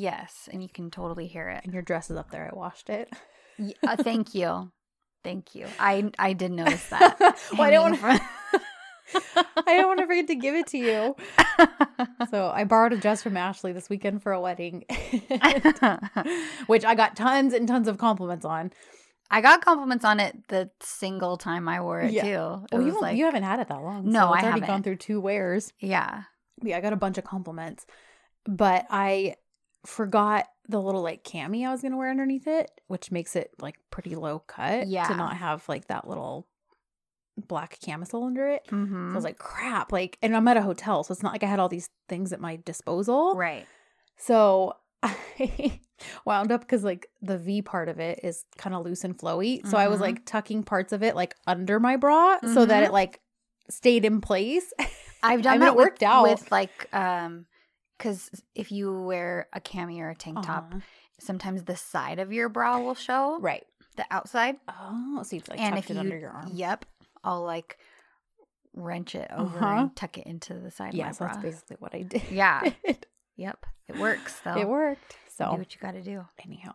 Yes, and you can totally hear it. And your dress is up there. I washed it. Y- uh, thank you, thank you. I I did notice that. well, I don't want to. I don't want to forget to give it to you. So I borrowed a dress from Ashley this weekend for a wedding, which I got tons and tons of compliments on. I got compliments on it the single time I wore it Yeah. too. It Well, you, like, you haven't had it that long. No, so it's I already gone haven't. through two wears. yeah, Yeah, I got a bunch of compliments, but I forgot the little like cami I was gonna wear underneath it, which makes it like pretty low cut. Yeah. to not have like that little black camisole under it. So hmm I was like, crap. Like, and I'm at a hotel, so it's not like I had all these things at my disposal. right. So I wound up because like the V part of it is kind of loose and flowy. So I was Mhm. like tucking parts of it like under my bra so that Mhm. it like stayed in place. I've done that it worked with, out. with like um because if you wear a cami or a tank top, Uh-huh. sometimes the side of your bra will show, Right. the outside. Oh, so you've like and tucked if it you, under your arm. yep, I'll like wrench it over Uh-huh. and tuck it into the side Yeah, of my that's basically what I did. Yeah. Yep, it works though. it worked. So do what you got to do. anyhow.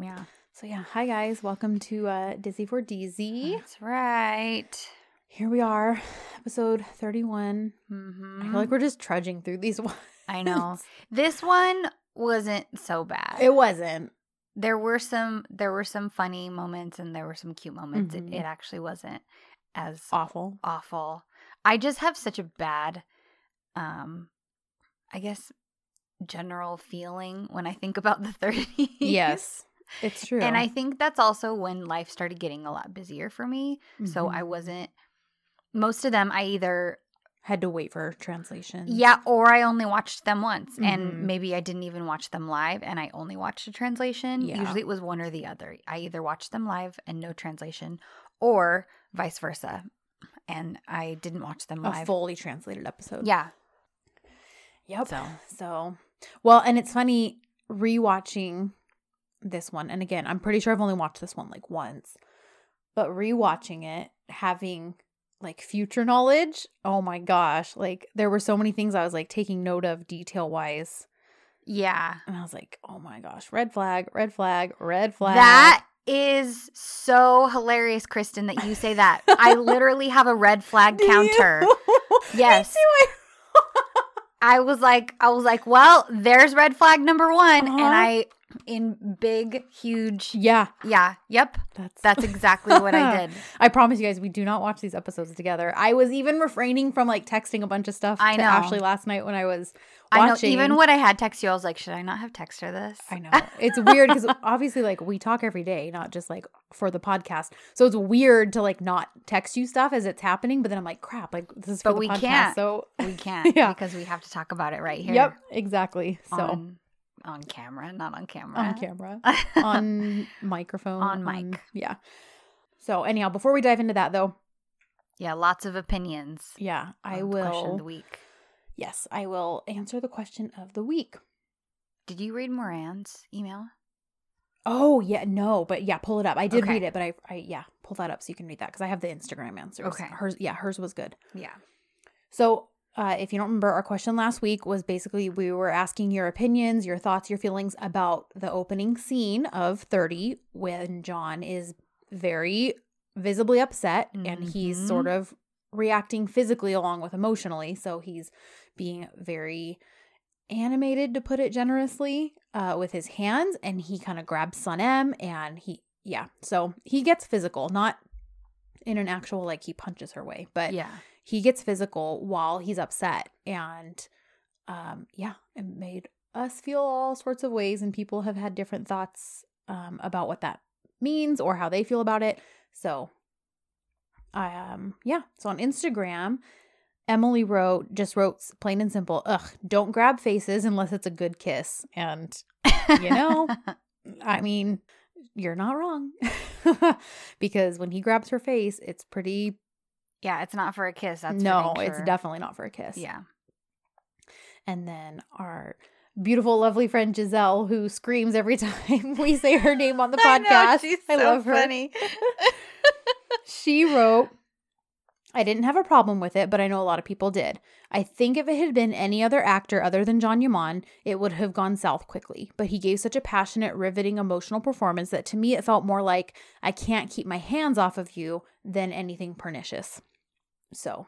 Yeah, So yeah, hi guys. Welcome to uh Dizzy for DZ. that's right. Here we are, episode 31. hmm I feel like we're just trudging through these ones. I know this one wasn't so bad. It wasn't. there were some there were some funny moments and there were some cute moments. Mhm. It, it actually wasn't as Awful. awful. I just have such a bad um I guess general feeling when I think about the 30s. Yes. It's true. And I think that's also when life started getting a lot busier for me. So I Mhm. wasn't most of them I either had to wait for translation. yeah, or I only watched them once Mhm. and maybe I didn't even watch them live and I only watched a translation. Yeah. Usually it was one or the other. I either watched them live and no translation or vice versa. And I didn't watch them A live. fully translated episode. yeah. Yep. So So, well, and it's funny rewatching this one. And again, I'm pretty sure I've only watched this one like once, but rewatching it, having like future knowledge, oh my gosh, like there were so many things I was like taking note of detail wise. Yeah. And I was like, oh my gosh, red flag, red flag, red flag. That is so hilarious, Kristen, that you say that. I literally have a red flag counter. Yes. I was like, I was like, well, there's red flag number one. Uh-huh. And I, in big, huge, yeah, yeah, yep, that's that's exactly what I did. I promise you guys, we do not watch these episodes together. I was even refraining from like texting a bunch of stuff I to know. Ashley last night when I was I know, watching. even when I had text you, I was like, should I not have text her this? I know it's weird because obviously, like we talk every day, not just like for the podcast. So it's weird to like not text you stuff as it's happening. But then I'm like, crap, like this is for But the we podcast. can't. So We can't Yeah. because we have to talk about it right here. yep, exactly. So On, camera, not on camera. On camera, on microphone, On mic. yeah. So anyhow, before we dive into that though, yeah, lots of opinions. yeah, I the Question of will. the week. Yes, I will answer the question of the week. Did you read Moran's email? Oh yeah, no, but yeah, pull it up. I did Okay. read it, but I, I yeah, pull that up so you can read that because I have the Instagram answers. Okay. hers, yeah, hers was good. Yeah. So, uh, if you don't remember, our question last week was basically we were asking your opinions, your thoughts, your feelings about the opening scene of Thirty when John is very visibly upset and he's Mhm. sort of reacting physically along with emotionally. So he's being very animated to put it generously uh with his hands and he kind of grabs Sanem and he yeah so he gets physical not in an actual like he punches her way but Yeah. He gets physical while he's upset and um yeah it made us feel all sorts of ways and people have had different thoughts um about what that means or how they feel about it so um yeah so on instagram emily wrote just wrote plain and simple ugh don't grab faces unless it's a good kiss and You know? i mean you're not wrong because when he grabs her face it's pretty yeah, it's not for a kiss. That's no it's sure. definitely not for a kiss Yeah. and then our beautiful, lovely friend Giselle, who screams every time we say her name on the podcast. I know, she's I so love her. funny. She wrote, I didn't have a problem with it, but I know a lot of people did. I think if it had been any other actor other than John Yaman, it would have gone south quickly. But he gave such a passionate, riveting, emotional performance that to me it felt more like I can't keep my hands off of you than anything pernicious. So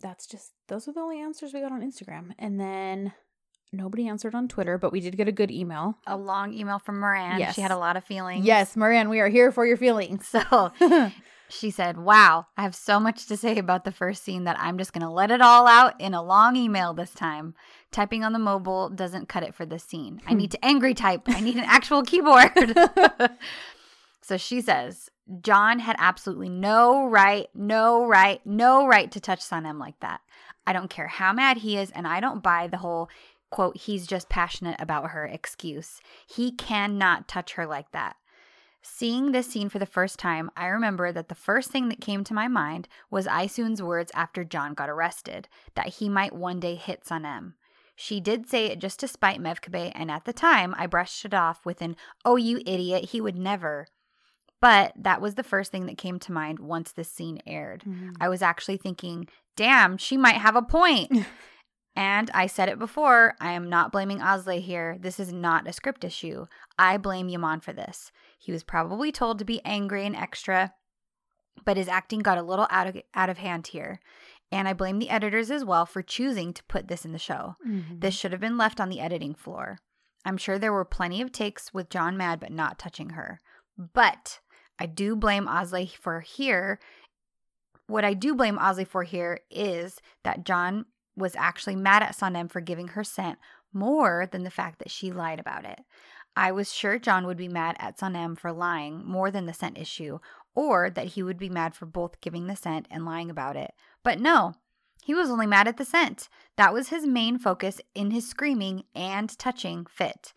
that's just, those are the only answers we got on Instagram. And then nobody answered on Twitter, but we did get a good email. A long email from Moran. Yes. She had a lot of feelings. Yes, Marianne, we are here for your feelings. So she said, Wow, I have so much to say about the first scene that I'm just going to let it all out in a long email this time. Typing on the mobile doesn't cut it for this scene. I hmm. need to angry type. I need an actual keyboard. so she says, John had absolutely no right, no right, no right to touch Sanem like that. I don't care how mad he is, and I don't buy the whole quote, he's just passionate about her excuse. He cannot touch her like that. Seeing this scene for the first time, I remember that the first thing that came to my mind was Isoon's words after John got arrested that he might one day hit Sanem. She did say it just to spite Mevkibe, and at the time I brushed it off with an, oh, you idiot, he would never. But that was the first thing that came to mind once this scene aired. I was actually thinking, damn, she might have a point. and I said it before, I am not blaming Osley here. This is not a script issue. I blame Yaman for this. He was probably told to be angry and extra, but his acting got a little out of out of hand here. And I blame the editors as well for choosing to put this in the show. Mhm. This should have been left on the editing floor. I'm sure there were plenty of takes with John mad but not touching her. But I do blame Osley for here. What I do blame Osley for here is that John was actually mad at Sanem for giving her scent more than the fact that she lied about it. I was sure John would be mad at Sanem for lying more than the scent issue, or that he would be mad for both giving the scent and lying about it. But no, he was only mad at the scent. That was his main focus in his screaming and touching fit.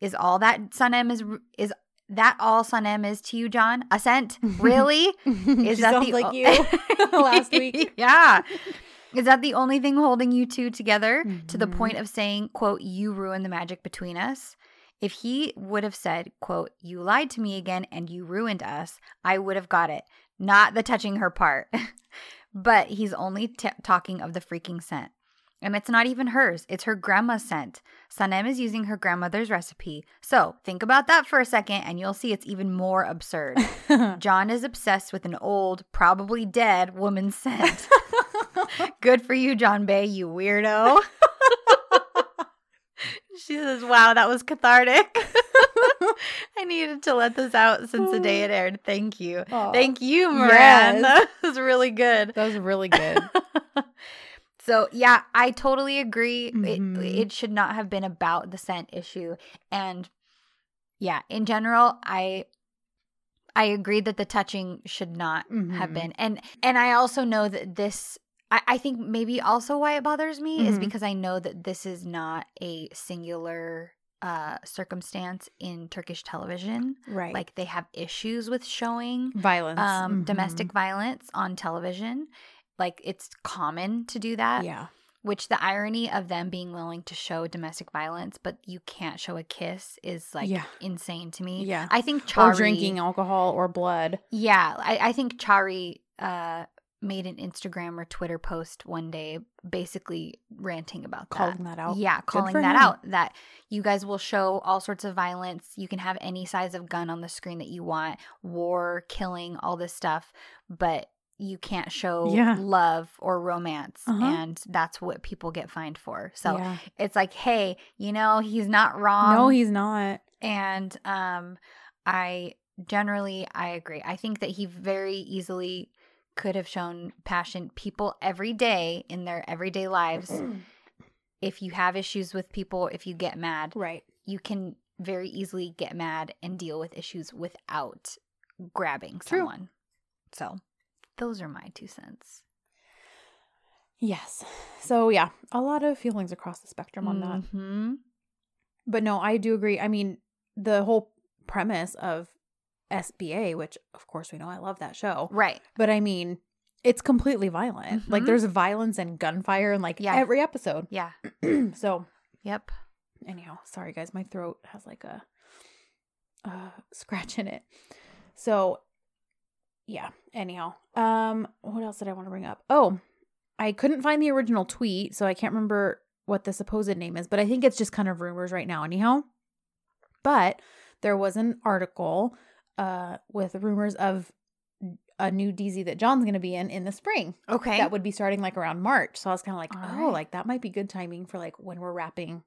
Is all that Sanem is is that all Sanem is to you, John? A scent? Really? Is that the like o- you last week? yeah. Is that the only thing holding you two together to the point mm-hmm. of saying, quote, you ruined the magic between us? If he would have said, quote, you lied to me again and you ruined us, I would have got it. Not the touching her part. but he's only t- talking of the freaking scent. And it's not even hers, it's her grandma's scent. Sanem is using her grandmother's recipe. So think about that for a second and you'll see it's even more absurd. John is obsessed with an old, probably dead woman's scent. Good for you, John Bay, you weirdo. she says, Wow, that was cathartic. I needed to let this out since the day it aired. Thank you. Aw. Thank you, Moran. Yes. That was really good. That was really good. So yeah, I totally agree. Mhm. It it should not have been about the scent issue. And yeah, in general, I I agree that the touching should not have Mhm. been. And and I also know that this I, I think maybe also why it bothers me is Mhm. because I know that this is not a singular uh circumstance in Turkish television. Right. Like they have issues with showing violence. um, Mhm. domestic violence on television. Like it's common to do that. Yeah. Which the irony of them being willing to show domestic violence, but you can't show a kiss is like Yeah. insane to me. Yeah. I think Chari, Or drinking alcohol or blood. Yeah, I, I think Chari uh, made an Instagram or Twitter post one day, basically ranting about. Calling that out. Yeah, calling that him. out. That you guys will show all sorts of violence. You can have any size of gun on the screen that you want, war, killing, all this stuff, but you can't show Yeah. love or romance. Uh-huh. And that's what people get fined for. So yeah. it's like, hey, you know, he's not wrong. no, he's not. and um I generally I agree. I think that he very easily could have shown passion people every day in their everyday lives if you have issues with people, if you get mad, Right. you can very easily get mad and deal with issues without grabbing True. someone. So, those are my two cents. Yes. So yeah, a lot of feelings across the spectrum on that. Mhm. But no, I do agree. I mean, the whole premise of SBA, which of course we know I love that show, Right. but I mean, it's completely violent. Like Mhm. there's violence and gunfire in like Yeah. every episode. Yeah. so Yep. anyhow, sorry guys, my throat has like a uh scratch in it. So yeah. Anyhow, um, what else did I want to bring up? Oh, I couldn't find the original tweet, so I can't remember what the supposed name is, but I think it's just kind of rumors right now, anyhow. But there was an article uh with rumors of a new DZ that John's going to be in in the spring. Okay. That would be starting like around March. So I was kind of like, All oh, right. like that might be good timing for like when we're wrapping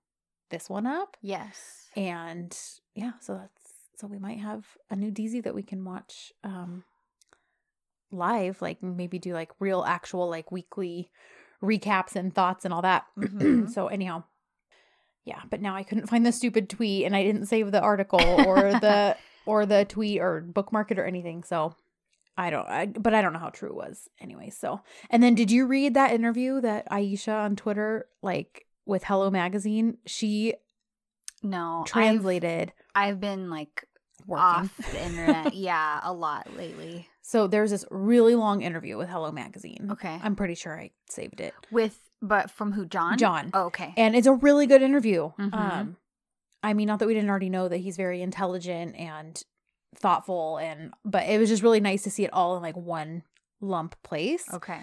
this one up. yes. And yeah, so that's so we might have a new DZ that we can watch um live, like maybe do like real actual like weekly recaps and thoughts and all that. Mhm. so anyhow, yeah, but now I couldn't find the stupid tweet and I didn't save the article or the or the tweet or bookmark it or anything. So I don't I, but I don't know how true it was anyway. So and then did you read that interview that Aisha on Twitter like with Hello Magazine? She No. I've- translated I've, been like working. off the internet. yeah, a lot lately. So there's this really long interview with Hello Magazine. Okay. I'm pretty sure I saved it. With but from who? John. John. Oh, okay. And it's a really good interview. Mhm. Um I mean not that we didn't already know that he's very intelligent and thoughtful and but it was just really nice to see it all in like one lump place. okay.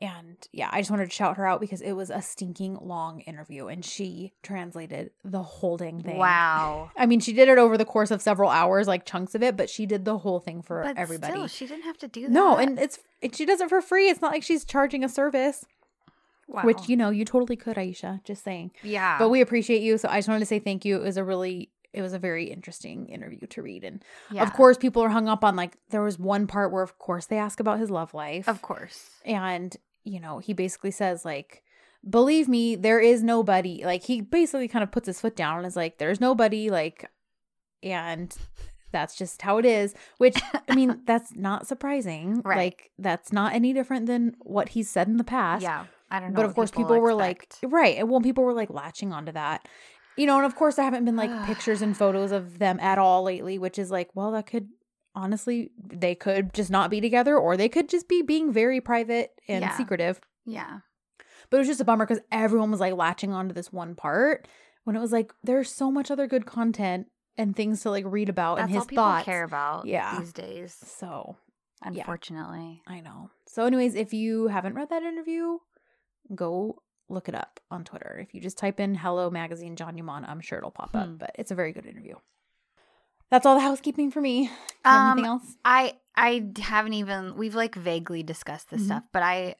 And yeah, I just wanted to shout her out because it was a stinking long interview and she translated the whole dang thing. Wow. I mean, she did it over the course of several hours, like chunks of it, but she did the whole thing for but everybody. still, she didn't have to do that. No, and it's and she does it for free. It's not like she's charging a service, wow. which you know you totally could, Aisha. Just saying. yeah. But we appreciate you, so I just wanted to say thank you. It was a really, it was a very interesting interview to read, and yeah. of course, people are hung up on like there was one part where, of course, they ask about his love life, of course. and you know he basically says like. Believe me, there is nobody. Like he basically kind of puts his foot down and is like, "There's nobody." Like, and that's just how it is. Which I mean, that's not surprising. Right. Like that's not any different than what he's said in the past. Yeah. I don't know. But of course, people, were like, right. And well, people were like latching onto that. You know, and of course, there haven't been like pictures and photos of them at all lately, which is like, well, that could honestly, they could just not be together or they could just be being very private and Yeah. secretive. yeah. But it was just a bummer because everyone was like latching onto this one part when it was like, there's so much other good content and things to like read about That's and his thoughts. care about Yeah. these days. So Unfortunately. I know. So, anyways, if you haven't read that interview, go look it up on Twitter. If you just type in "Hello Magazine John Yaman," I'm sure it'll pop Hmm. up. But it's a very good interview. That's all the housekeeping for me. Have Anything Um, else? I I haven't even we've like vaguely discussed this Mhm. stuff, but I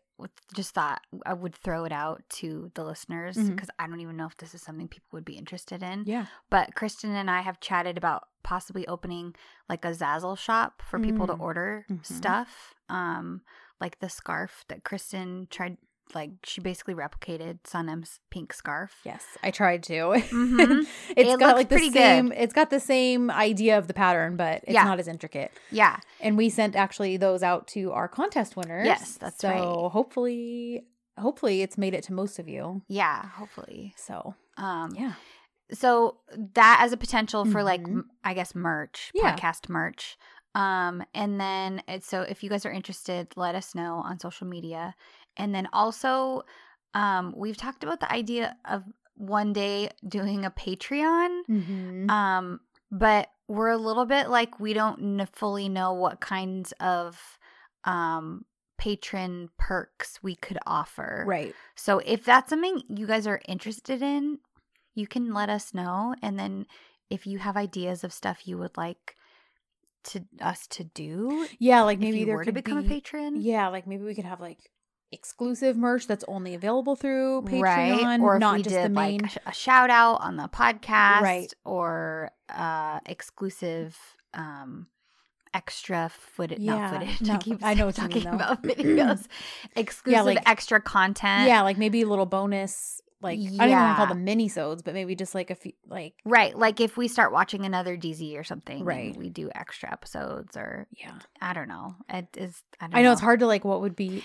just thought I would throw it out to the listeners because I don't even know if this is something people would be interested in. Yeah. But Kristen and I have chatted about possibly opening like a Zazzle shop for people to Mm. order Mhm. stuff. Um, like the scarf that Kristen tried. Like she basically replicated Sanem's pink scarf. Yes, I tried to. Mhm. it's It got like the pretty good. same. It's got the same idea of the pattern, but it's Yeah. not as intricate. Yeah. And we sent actually those out to our contest winners. Yes, that's so right. So hopefully, hopefully it's made it to most of you. Yeah. Hopefully. So Um, yeah. so that as a potential for like Mhm. m- i guess merch Yeah. podcast merch um and then it's so if you guys are interested let us know on social media and then also um we've talked about the idea of one day doing a patreon Mm-hmm. um but we're a little bit like we don't n- fully know what kinds of um patron perks we could offer right. so if that's something you guys are interested in, you can let us know. And then if you have ideas of stuff you would like to us to do, Yeah, like maybe there were to become be, a patron, Yeah, like maybe we could have like exclusive merch that's only available through Patreon, right? Or not just did the main. like a, shout out on the podcast, Right. Or uh, exclusive. Um, extra footage Yeah, not footage no, i keep I know what you talking mean, though. about videos exclusive like- extra content yeah, like maybe a little bonus. Like I don't even want to call them mini sodes, but maybe just like a few, like Right. Like if we start watching another DZ or something, and Right. we do extra episodes or yeah. I don't know. It is I don't I know it's hard to like what would be.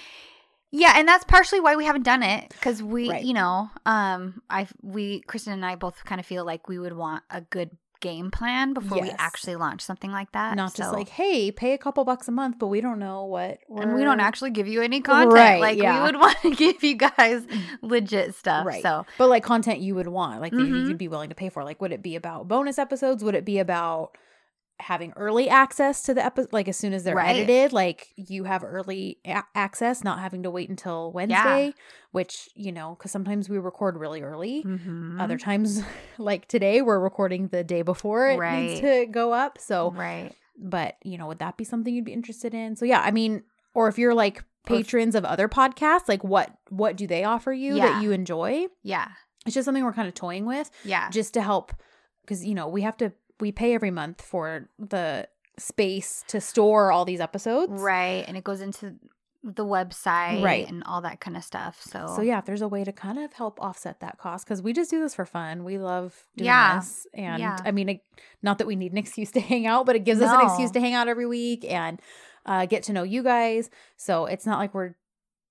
Yeah, and that's partially why we haven't done it cuz we, Right. you know, um I we Kristen and I both kind of feel like we would want a good game plan before we actually launch something like that. Not just like, hey, pay a couple bucks a month, but we don't know what. and we don't actually give you any content. Right, like yeah. we would want to give you guys legit stuff. Right. So But like content you would want, like Mhm. you'd be willing to pay for. Like, would it be about bonus episodes? Would it be about having early access to the episode like as soon as they're Right. edited like you have early a- access not having to wait until wednesday which you know because sometimes we record really early Mhm. other times like today we're recording the day before it needs Right. to go up so right. but you know would that be something you'd be interested in so yeah i mean or if you're like if- patrons of other podcasts like what what do they offer you Yeah. that you enjoy Yeah. it's just something we're kind of toying with Yeah. just to help because you know we have to we pay every month for the space to store all these episodes Right. And it goes into the website Right. and all that kind of stuff. So, so yeah if there's a way to kind of help offset that cost because we just do this for fun we love doing Yeah. this and Yeah. i mean not that we need an excuse to hang out but it gives us an excuse to hang out every week and uh, get to know you guys so it's not like we're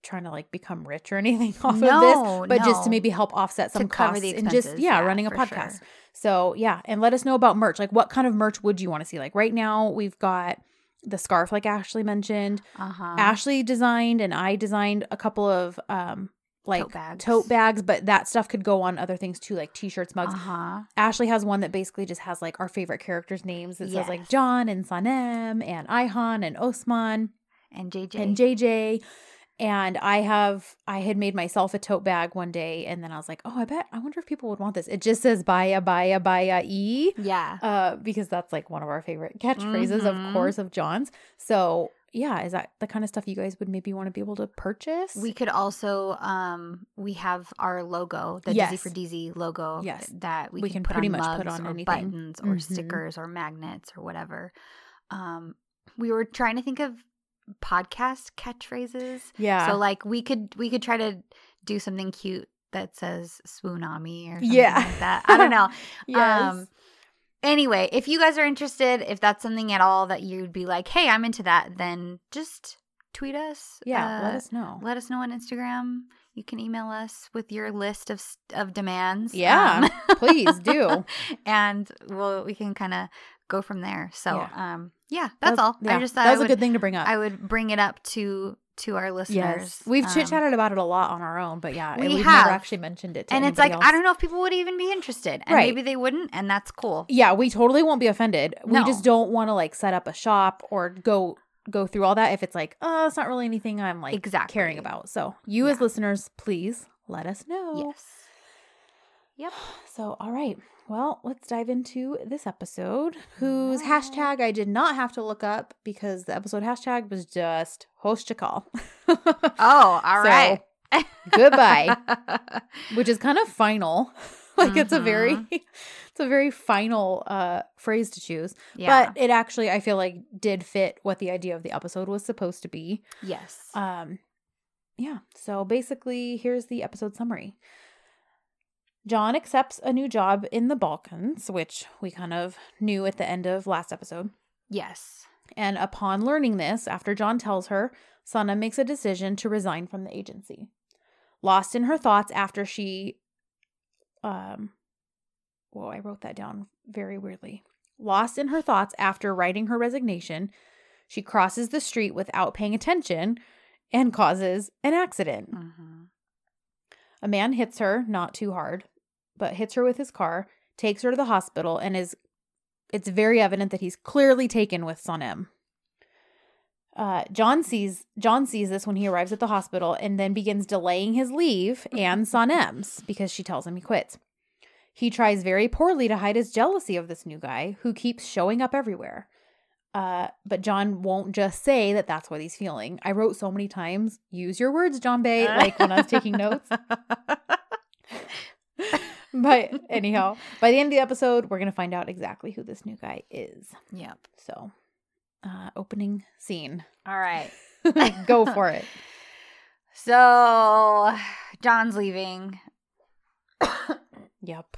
trying to like become rich or anything off of this but just to maybe help offset some To costs and just yeah, yeah, running a podcast sure. so yeah and let us know about merch like what kind of merch would you want to see like right now we've got the scarf like ashley mentioned uh-huh. Ashley designed and I designed a couple of um like Tote bags. tote bags, but that stuff could go on other things too, like t-shirts, mugs. Uh-huh. Ashley has one that basically just has like our favorite characters' names. It says like John and Sanem and Ayhan and Osman And JJ. and JJ. And I have I had made myself a tote bag one day and then I was like, oh, I bet I wonder if people would want this. It just says baya baya baya e yeah. uh, because that's like one of our favorite catchphrases, Mhm. of course, of John's. So yeah, is that the kind of stuff you guys would maybe want to be able to purchase? We could also um we have our logo, the Dizzy for dizzy logo Yes. that we, We can, can put pretty on much put on or anything. buttons or Mhm. stickers or magnets or whatever. Um we were trying to think of podcast catchphrases. yeah, So like we could we could try to do something cute that says swoonami or something Yeah. like that. I don't know. yes, Um anyway, if you guys are interested, if that's something at all that you'd be like, "Hey, I'm into that," then just tweet us. yeah. let uh, us know. let us know on Instagram. You can email us with your list of of demands. Yeah, um, please do. and we'll we can kind of go from there. So, Yeah. um, yeah, that's That- all. Yeah, I just thought that was would, a good thing to bring up. I would bring it up to to our listeners. yes, we've Um, chit chatted about it a lot on our own, but yeah, we we've have. never actually mentioned it. To and it's like anybody I don't know if people would even be interested, and Right. maybe they wouldn't, and that's cool. Yeah, we totally won't be offended. We just don't want to like set up a shop or go go through all that if it's like, oh, it's not really anything I'm like Exactly. caring about. So you as listeners, please let us know. Yes. Yep. So all right. Well, let's dive into this episode, whose hashtag I did not have to look up because the episode hashtag was just Hoşça kal. Oh, all So, right. goodbye. Which is kind of final. like it's a very Mhm. it's a very final uh phrase to choose. yeah. But it actually I feel like did fit what the idea of the episode was supposed to be. yes. Um yeah, so basically here's the episode summary. John accepts a new job in the Balkans, which we kind of knew at the end of last episode. yes. And upon learning this, after John tells her, Sanem makes a decision to resign from the agency. Lost in her thoughts after she um well, I wrote that down very weirdly. Lost in her thoughts after writing her resignation, she crosses the street without paying attention and causes an accident. Mm-hmm. A man hits her, not too hard, but hits her with his car, takes her to the hospital, and is it's very evident that he's clearly taken with Sanem. Uh, John sees John sees this when he arrives at the hospital and then begins delaying his leave and Sanem's because she tells him he quits. He tries very poorly to hide his jealousy of this new guy who keeps showing up everywhere. Uh, but John won't just say that that's what he's feeling. I wrote so many times, use your words, John Bay, like when I was taking notes. But anyhow, by the end of the episode, we're going to find out exactly who this new guy is. Yep. So, uh, opening scene. All right. Go for it. So John's leaving. Yep.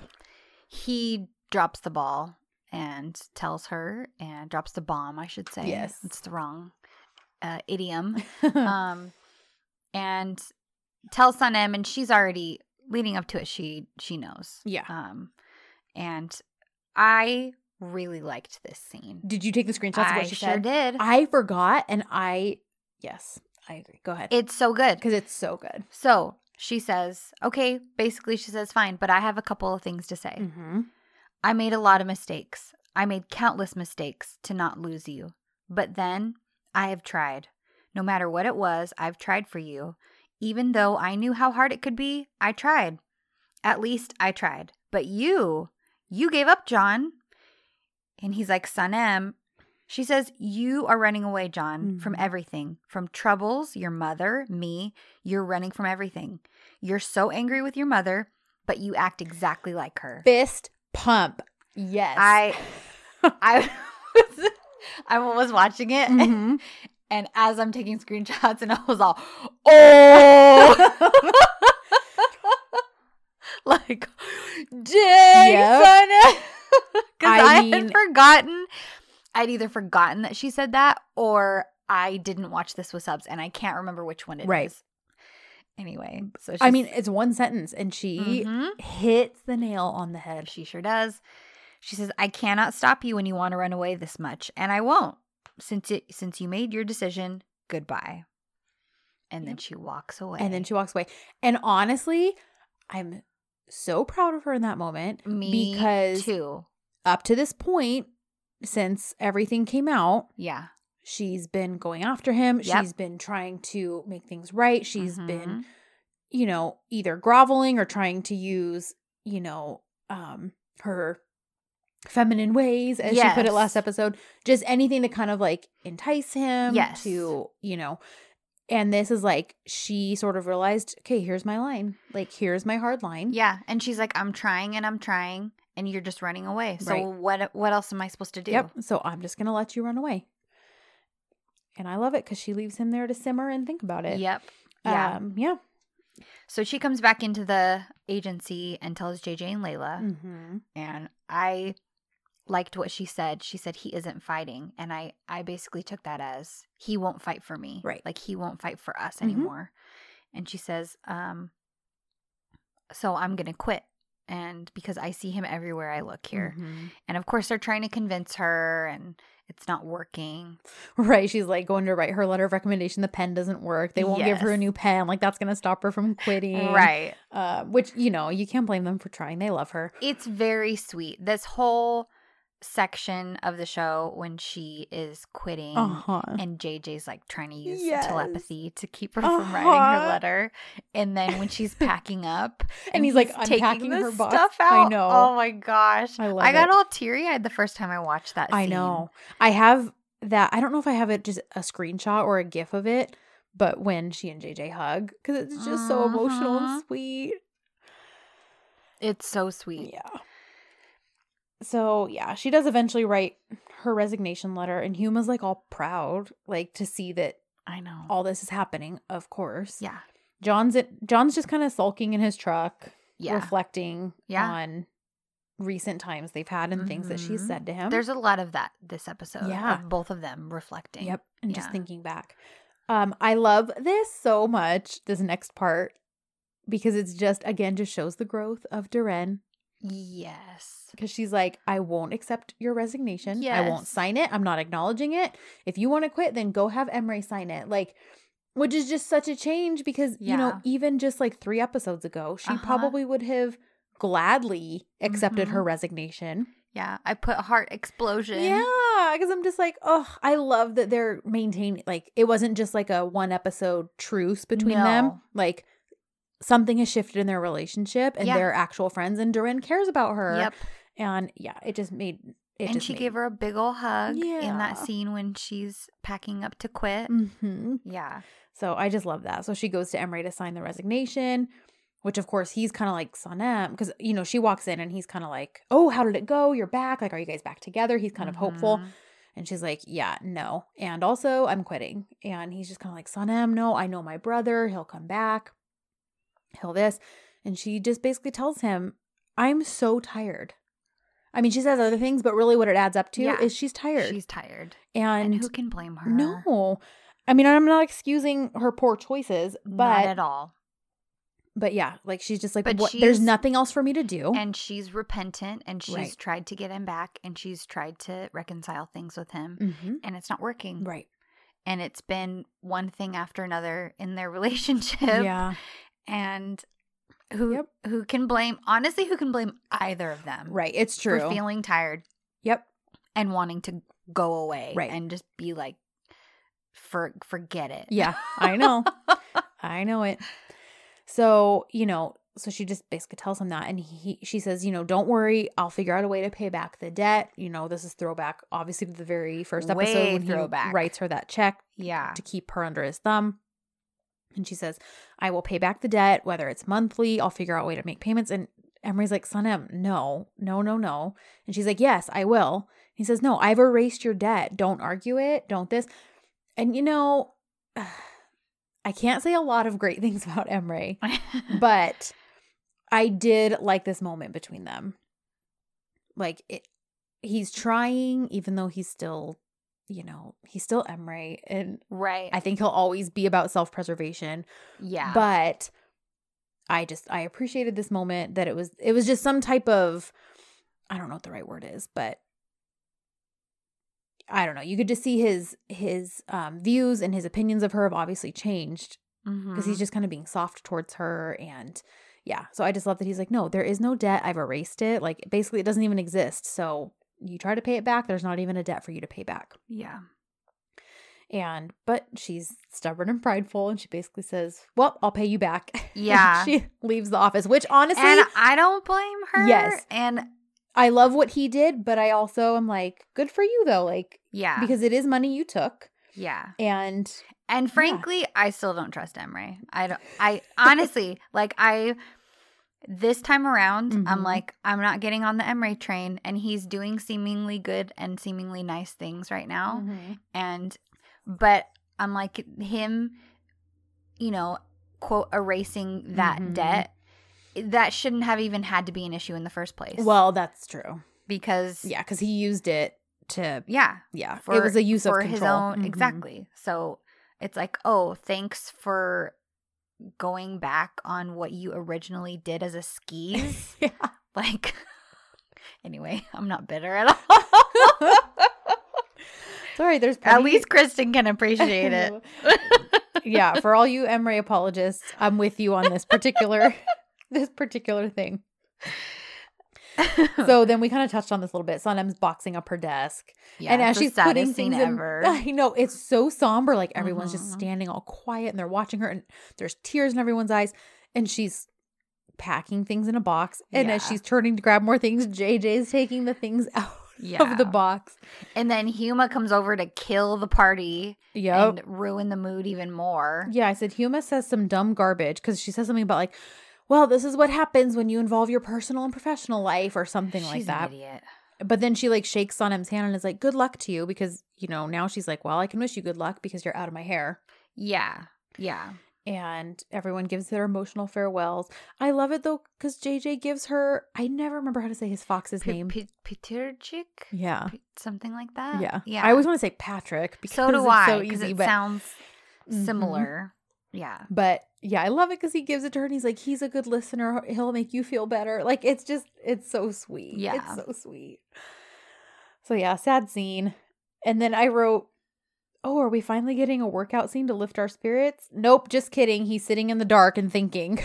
He drops the ball and tells her, and drops the bomb, I should say. Yes. It's the wrong uh, idiom. um, and tells Sanem, and she's already leading up to it. She she knows. yeah. Um, and I really liked this scene. Did you take the screenshots of I what she sure said? did. I forgot, and I, yes, I agree. Go ahead. it's so good. Because it's so good. So she says, okay, basically, she says, fine, but I have a couple of things to say. Mm-hmm. I made a lot of mistakes. I made countless mistakes to not lose you. But then I have tried. No matter what it was, I've tried for you. Even though I knew how hard it could be, I tried. At least I tried. But you, you gave up, John. And he's like, Sanem. She says, You are running away, John, from Mhm. everything. From troubles, your mother, me. You're running from everything. You're so angry with your mother, but you act exactly like her. Fist pump. Yes. I I was, I was watching it Mhm. And as I'm taking screenshots and I was all oh like dang Yep. son because I I, mean- had forgotten I'd either forgotten that she said that or I didn't watch this with subs and I can't remember which one it is. Right. Anyway, so I mean, it's one sentence and she Mhm. hits the nail on the head. She sure does. She says, "I cannot stop you when you want to run away this much, and I won't. Since it since you made your decision, goodbye." And then she walks away. And then she walks away. And honestly, I'm so proud of her in that moment me because too. up to this point, since everything came out, Yeah. she's been going after him. Yep. She's been trying to make things right. She's been, Mhm. you know, either groveling or trying to use, you know, um, her feminine ways, as she put it last episode. Just anything to kind of like entice him Yes. to, you know. And this is like she sort of realized, okay, here's my line. Like here's my hard line. Yeah, and she's like, "I'm trying and I'm trying, and you're just running away. So Right. what what else am I supposed to do?" Yep. So I'm just gonna let you run away. And I love it because she leaves him there to simmer and think about it. Yep. Yeah. Um, yeah. so she comes back into the agency and tells JJ and Layla, Mm-hmm. and I liked what she said. She said he isn't fighting, and I I basically took that as he won't fight for me. Right. Like he won't fight for us Mhm. anymore. And she says, um so I'm going to quit and because I see him everywhere I look here. Mm-hmm. And of course they're trying to convince her and it's not working. Right. She's like going to write her letter of recommendation. The pen doesn't work. They won't give her a new pen. Like that's gonna stop her from quitting. Right. Uh, which you know you can't blame them for trying. They love her. It's very sweet. This whole section of the show when she is quitting Uh huh. and JJ's like trying to use Yes. telepathy to keep her from writing her Uh-huh. letter. And then when she's packing up And he's, like, taking unpacking her box. stuff I know. Oh my gosh. I love I got it. all teary eyed the first time I watched that I know. I have that. I don't know if I have it just a screenshot or a GIF of it, but when she and JJ hug, because it's just so emotional Uh-huh. and sweet. It's so sweet. Yeah. So yeah, she does eventually write her resignation letter, and Huma's like all proud, like to see that I know. all this is happening. Of course, yeah. John's it. John's just kind of sulking in his truck, Yeah. reflecting Yeah. on recent times they've had and things that she's said to him. There's a lot of that this episode. Yeah. Of both of them reflecting. Yep. And just thinking back. Um, I love this so much, this next part, because it's just again just shows the growth of Deren. Yes. Because she's like, I won't accept your resignation. I won't sign it. I'm not acknowledging it. If you want to quit, then go have Emery sign it. Like, which is just such a change because, you know, even just like three episodes ago, she Uh-huh. probably would have gladly accepted her Mhm. resignation. Yeah. I put heart explosion. Yeah, because I'm just like, oh, I love that they're maintaining like it wasn't just like a one episode truce between them. Like something has shifted in their relationship and Yeah. they're actual friends and Deren cares about her. Yep. And yeah, it just made it and just she made, gave her a big old hug in that scene when she's packing up to quit. hmm Yeah. So I just love that. So she goes to Emery to sign the resignation, which of course he's kind of like Sanem because you know she walks in and he's kind of like, "Oh, how did it go? You're back. Like, are you guys back together?" He's kind of hopeful, Mhm. and she's like, "Yeah, no." And also, I'm quitting. And he's just kind of like, "Sanem, no, I know my brother. He'll come back. He'll this." And she just basically tells him, "I'm so tired." I mean, she says other things, but really what it adds up to Yeah. is she's tired. She's tired. and And, who can blame her? no. I mean, I'm not excusing her poor choices, Not but at all. but yeah, like she's just like, But what, there's nothing else for me to do. And she's repentant and she's Right. tried to get him back and she's tried to reconcile things with him hmm and it's not working. Right. And it's been one thing after another in their relationship. Yeah. And who Yep. who can blame honestly who can blame either of them Right. It's for true. feeling tired. yep. and wanting to go away Right. and just be like for forget it. Yeah, I know. I know it. So, you know, so she just basically tells him that and he she says, you know, don't worry, I'll figure out a way to pay back the debt. You know, this is throwback obviously to the very first episode Way when throwback. he writes her that check yeah. to keep her under his thumb. And she says, I will pay back the debt, whether it's monthly, I'll figure out a way to make payments. And Emery's like, Sanem, no, no, no, no. And she's like, Yes, I will. He says, No, I've erased your debt. Don't argue it. Don't this. And you know, I can't say a lot of great things about Emery, but I did like this moment between them. Like it, he's trying, even though he's still, you know, he's still Emery, and right. I think he'll always be about self preservation. yeah. But I just I appreciated this moment that it was it was just some type of I don't know what the right word is, but I don't know. You could just see his his um, views and his opinions of her have obviously changed because Mhm. he's just kind of being soft towards her and yeah. So I just love that he's like, no, there is no debt. I've erased it. Like basically, it doesn't even exist. So you try to pay it back. There's not even a debt for you to pay back. yeah. And but she's stubborn and prideful, and she basically says, "Well, I'll pay you back." Yeah. she leaves the office, which honestly, And I don't blame her. Yes. And I love what he did, but I also am like, good for you though, like yeah. because it is money you took, yeah. and And frankly, I still don't trust Emery. I don't I honestly like I this time around, I'm Mhm. like, I'm not getting on the Emery train and he's doing seemingly good and seemingly nice things right now. Mm-hmm. And but I'm like him, you know, quote erasing that Mhm. debt. That shouldn't have even had to be an issue in the first place. well, that's true. because Yeah, because he used it to yeah, yeah, for it was a use of control. his own Mhm. exactly. So it's like, oh, thanks for going back on what you originally did as a skis. yeah. like, anyway, I'm not bitter at all. Sorry, there's at least Kristen can appreciate it. yeah, for all you Emery apologists, I'm with you on this particular this particular thing. So then we kind of touched on this a little bit. Sanem's boxing up her desk. yeah, and as she's putting things in. I know it's so somber. Like everyone's just Mhm. standing all quiet and they're watching her, and there's tears in everyone's eyes. And she's packing things in a box. And as she's turning to grab more things, JJ's taking the things out yeah. of the box. And then Huma comes over to kill the party Yep. and ruin the mood even more. yeah, I said Huma says some dumb garbage because she says something about like, well, this is what happens when you involve your personal and professional life or something like She's that. an idiot. But then she like shakes Sanem's hand and is like, good luck to you because, you know, now she's like, well, I can wish you good luck because you're out of my hair. Yeah. Yeah. and everyone gives their emotional farewells. I love it though because JJ gives her. I never remember how to say his fox's P- name. P- Peterchik? yeah, P- something like that. yeah, yeah. I always want to say Patrick because so do it's I. so easy, it but sounds Mhm. similar. Yeah, but yeah, I love it because he gives it to her and he's like, he's a good listener. He'll make you feel better. Like it's just, it's so sweet. Yeah. it's so sweet. So yeah, sad scene. And then I wrote. Oh, are we finally getting a workout scene to lift our spirits? Nope, just kidding. He's sitting in the dark and thinking.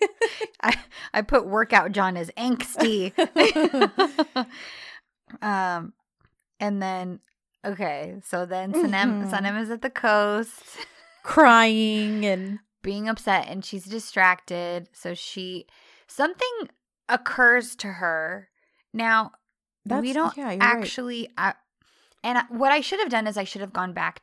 I I put workout John as angsty. um, and then okay, so then Sanem Mhm. Sanem is at the coast, crying and being upset, and she's distracted. So she something occurs to her now. That's, we don't yeah, you're right. actually I, and I, what i should have done is i should have gone back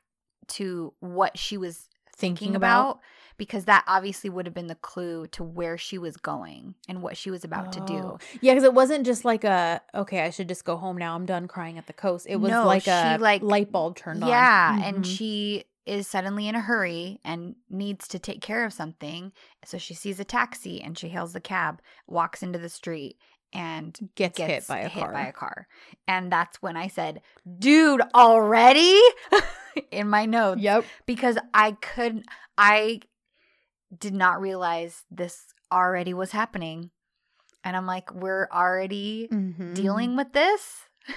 to what she was thinking thinking about, about. because that obviously would have been the clue to where she was going and what she was about to do Oh. Yeah, because it wasn't just like a okay, I should just go home now. I'm done crying at the coast. It was No, like she, a like- light bulb turned on. yeah and Mhm. she is suddenly in a hurry and needs to take care of something so she sees a taxi and she hails the cab walks into the street and gets, gets hit by a car. by a car and that's when i said dude already in my notes Yep. because I couldn't I did not realize this already was happening. And I'm like, we're already Mhm. dealing with this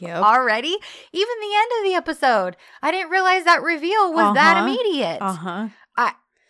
Yep. already. Even the end of the episode, I didn't realize that reveal was that Uh-huh. immediate. Uh huh.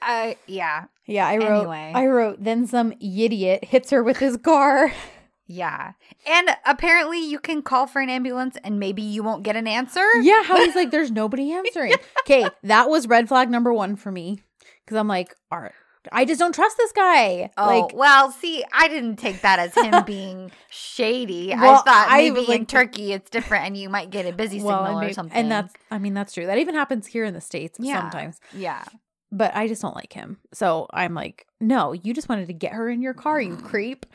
I yeah. Yeah, I wrote. Anyway. I wrote. Then some idiot hits her with his car. Yeah. And apparently you can call for an ambulance and maybe you won't get an answer. Yeah, how he's like, there's nobody answering. Okay, that was red flag number one for me. Cause I'm like, all right, I just don't trust this guy. Oh, like, well, see, I didn't take that as him being shady. I Well, thought I maybe in Turkey it's different and you might get a busy well, signal and, or something. and that's, I mean, that's true. That even happens here in the States Yeah. sometimes. yeah. But I just don't like him. So I'm like, no, you just wanted to get her in your car, you creep.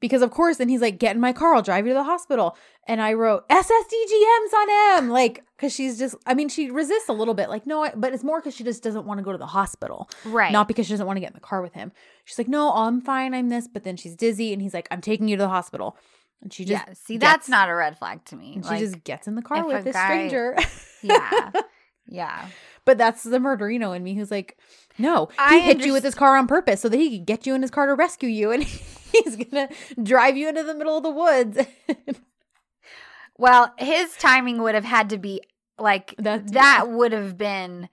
Because of course, then he's like, get in my car, I'll drive you to the hospital. And I wrote SSDGMs on M, like, because she's just, I mean, she resists a little bit, like, no, I, but it's more because she just doesn't want to go to the hospital. Right. Not because she doesn't want to get in the car with him. She's like, no, I'm fine, I'm this. But then she's dizzy and he's like, I'm taking you to the hospital. And she just, yeah. See, gets- that's not a red flag to me. and she just gets in the car with a this guy- stranger. yeah. Yeah. But that's the murderino in me who's like, no, he I hit you with his car on purpose so that he could get you in his car to rescue you, and he's gonna drive you into the middle of the woods. Well, his timing would have had to be like That's- that would have been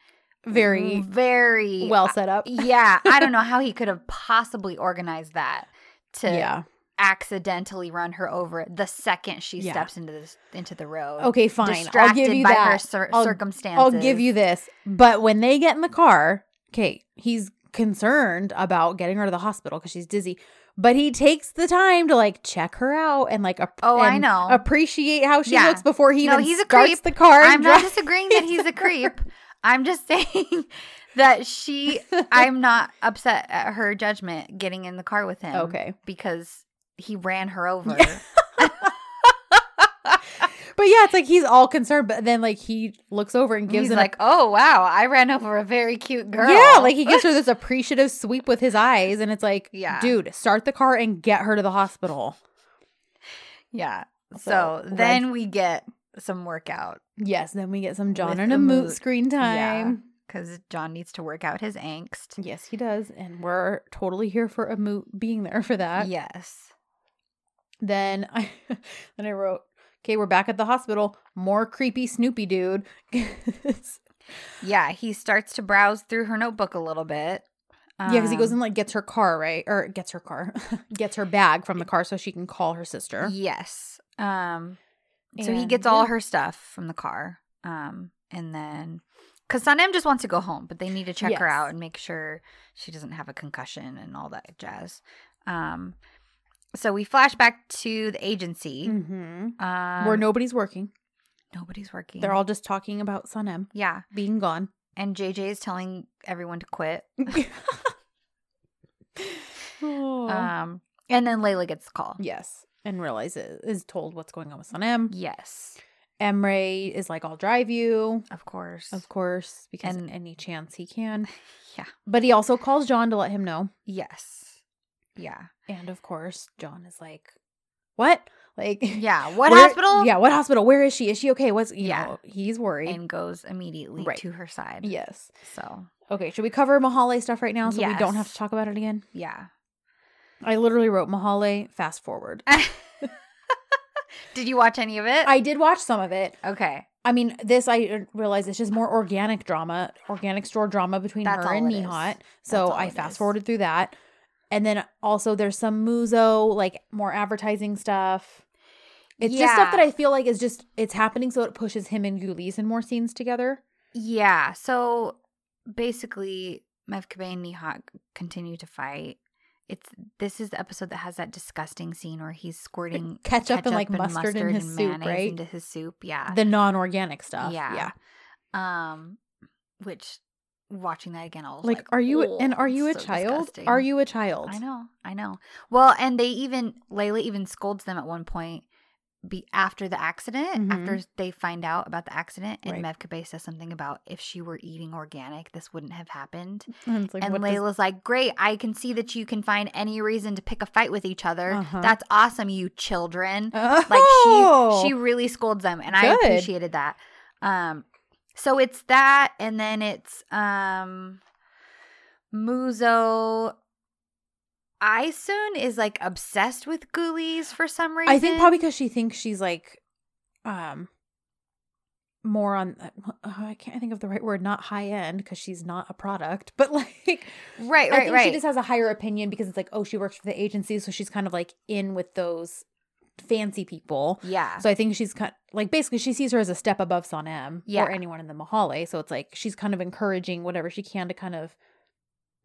Very very well uh, set up. Yeah, I don't know how he could have possibly organized that to Yeah. Accidentally run her over the second she Yeah. steps into this into the road. Okay, fine. I'll give you by that. her cir- I'll- circumstances. I'll give you this. But when they get in the car, okay, he's concerned about getting her to the hospital because she's dizzy. But he takes the time to like check her out and like ap- Oh, I know. appreciate how she Yeah. looks before he No, even he's a starts creep. the car. I'm not disagreeing that he's a creep. I'm just saying that she. I'm not upset at her judgment getting in the car with him. Okay. because he ran her over. But yeah, it's like he's all concerned, but then like he looks over and gives He's like, "Oh wow, I ran over a very cute girl." Yeah, like he gives her this appreciative sweep with his eyes, and it's like, Yeah. dude, start the car and get her to the hospital. yeah. So, So, red- then we get some workout Yes, then we get some John and a moot moot. screen time. because John needs to work out his angst. Yes, he does, and we're totally here for a moot being there for that. yes. Then I, then I wrote, okay, we're back at the hospital. More creepy Snoopy dude. Yeah, he starts to browse through her notebook a little bit. yeah, because he goes Um, and like gets her car right, or gets her car, gets her bag from the car so she can call her sister. Yes. Um so he gets And, all yeah. her stuff from the car. Um and then cuz Sanem just wants to go home, but they need to check her out and make sure she doesn't have a concussion and all that jazz. Um so we flash back to the agency. Mm-hmm. Um Where nobody's working. nobody's working. They're all just talking about Sanem. Yeah. being gone. And JJ is telling everyone to quit. Oh. Um and then Layla gets the call. yes, and realizes is told what's going on with Sanem. Yes. Emre is like, "I'll drive you," Of course. of course, because And- any chance he can. yeah. But he also calls John to let him know, Yes. Yeah. And of course, John is like, "What? Like, Yeah. What where- hospital? Yeah, what hospital? Where is she? Is she okay? What's Yeah. know? He's worried. And goes immediately Right. to her side. yes. So Okay. Should we cover Mahalle stuff right now so we don't have to talk about it again? yeah. I literally wrote Mahalle. Fast forward. Did you watch any of it? I did watch some of it. okay. I mean, this I realize it's just more organic drama, organic store drama between That's her and all it is. Nihat. So I fast is. forwarded through that. And then also there's some Muzo, like more advertising stuff. It's just stuff that I feel like is just it's happening so it pushes him and Güliz in more scenes together. Yeah. So basically, Mevkibe and Nihat continue to fight. It's this is the episode that has that disgusting scene where he's squirting Ketchup, and like mustard, in his and soup, mayonnaise right? into his soup. Yeah. The non-organic stuff. Yeah. Yeah. um, which watching that again, I was Like, like, are you "Oh, and are you a so child? disgusting." Are you a child? I know, I know. Well, and they even Layla even scolds them at one point be after the accident, Mhm. after they find out about the accident, and Right. Mevkibe says something about if she were eating organic, this wouldn't have happened. And, like, and what does- Layla's like, "Great, I can see that you can find any reason to pick a fight with each other. Uh-huh. That's awesome, you children." Oh, Like she she really scolds them, and I appreciated that. Um, so it's that, and then it's um, Muzo. Aysun is like obsessed with Güliz for some reason. I think probably because she thinks she's like, um, more on uh, I can't think of the right word, not high end because she's not a product, but like Right, I right, think right. she just has a higher opinion because it's like, oh, she works for the agency, so she's kind of like in with those fancy people. yeah. So I think she's kind like basically she sees her as a step above Sanem Yeah. or anyone in the Mahalle. So it's like she's kind of encouraging whatever she can to kind of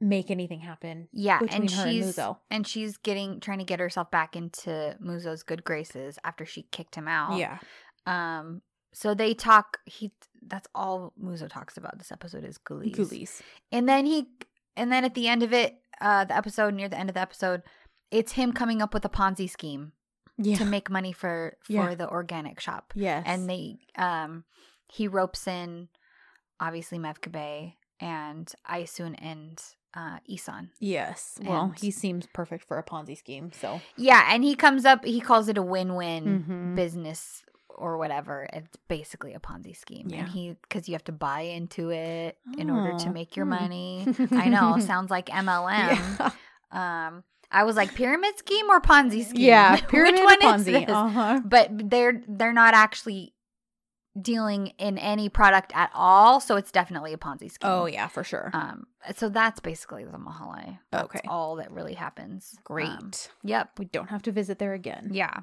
make anything happen. Yeah, and and she's Muzo. and she's getting trying to get herself back into Muzo's good graces after she kicked him out. Yeah. Um. So they talk. He. That's all Muzo talks about. This episode is Güliz. Güliz. And then he. And then at the end of it, uh, the episode near the end of the episode, it's him coming up with a Ponzi scheme Yeah. to make money for for Yeah. the organic shop. yes. And they um he ropes in obviously Mevkibe and Aysun and uh Isan. Yes. Well, And- he seems perfect for a Ponzi scheme. So Yeah, and he comes up he calls it a win-win Mhm. business or whatever. It's basically a Ponzi scheme. Yeah. And he cuz you have to buy into it in order to Oh, make your hmm. money. I know, sounds like MLM. yeah. Um I was like pyramid scheme or Ponzi scheme? yeah. Which Pyramid one or is Ponzi. this? Uh-huh. but they're they're not actually dealing in any product at all so it's definitely a ponzi scheme Oh yeah, for sure. um so that's basically the mahalle that's Okay. all that really happens Great. Um, yep we don't have to visit there again. yeah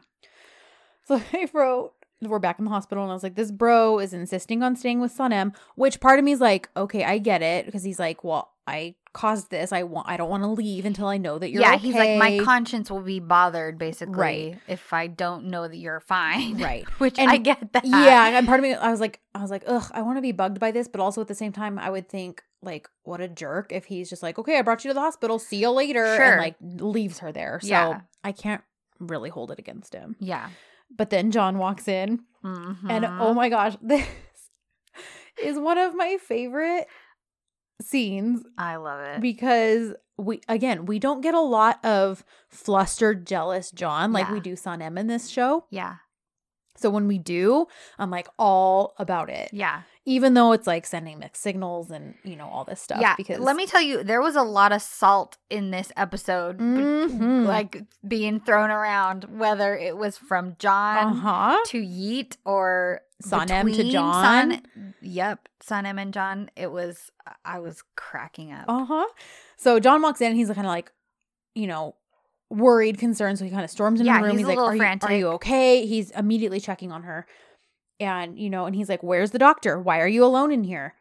So I wrote, we're back in the hospital, and I was like, this bro is insisting on staying with Sanem, which part of me is like, okay, I get it, because he's like, well, I caused this. I want, I don't want to leave until I know that you're yeah okay. he's like my conscience will be bothered basically Right. if i don't know that you're fine right. which And- i get that Yeah, and part of me, I was like, I was like, ugh, I want to be bugged by this, but also at the same time, I would think like, what a jerk if he's just like, okay, I brought you to the hospital, see you later, Sure. and like leaves her there. So Yeah. I can't really hold it against him. yeah But then John walks in, and Mhm. oh my gosh, this is one of my favorite scenes i love it. because we again we don't get a lot of flustered jealous john like we Yeah. do Sanem in this show. Yeah. So when we do i'm like all about it. Yeah even though it's like sending mixed signals and you know all this stuff yeah because let me tell you there was a lot of salt in this episode Mhm. like being thrown around whether it was from john uh-huh. to yeet or Sanem to John. San- yep sanem and john it was i was cracking up. Uh-huh. So john walks in and he's kind of like you know worried concerned so he kind of storms into Yeah, the room he's he's, a like little are you, are you okay? He's immediately checking on her and you know and he's like where's the doctor? Why are you alone in here?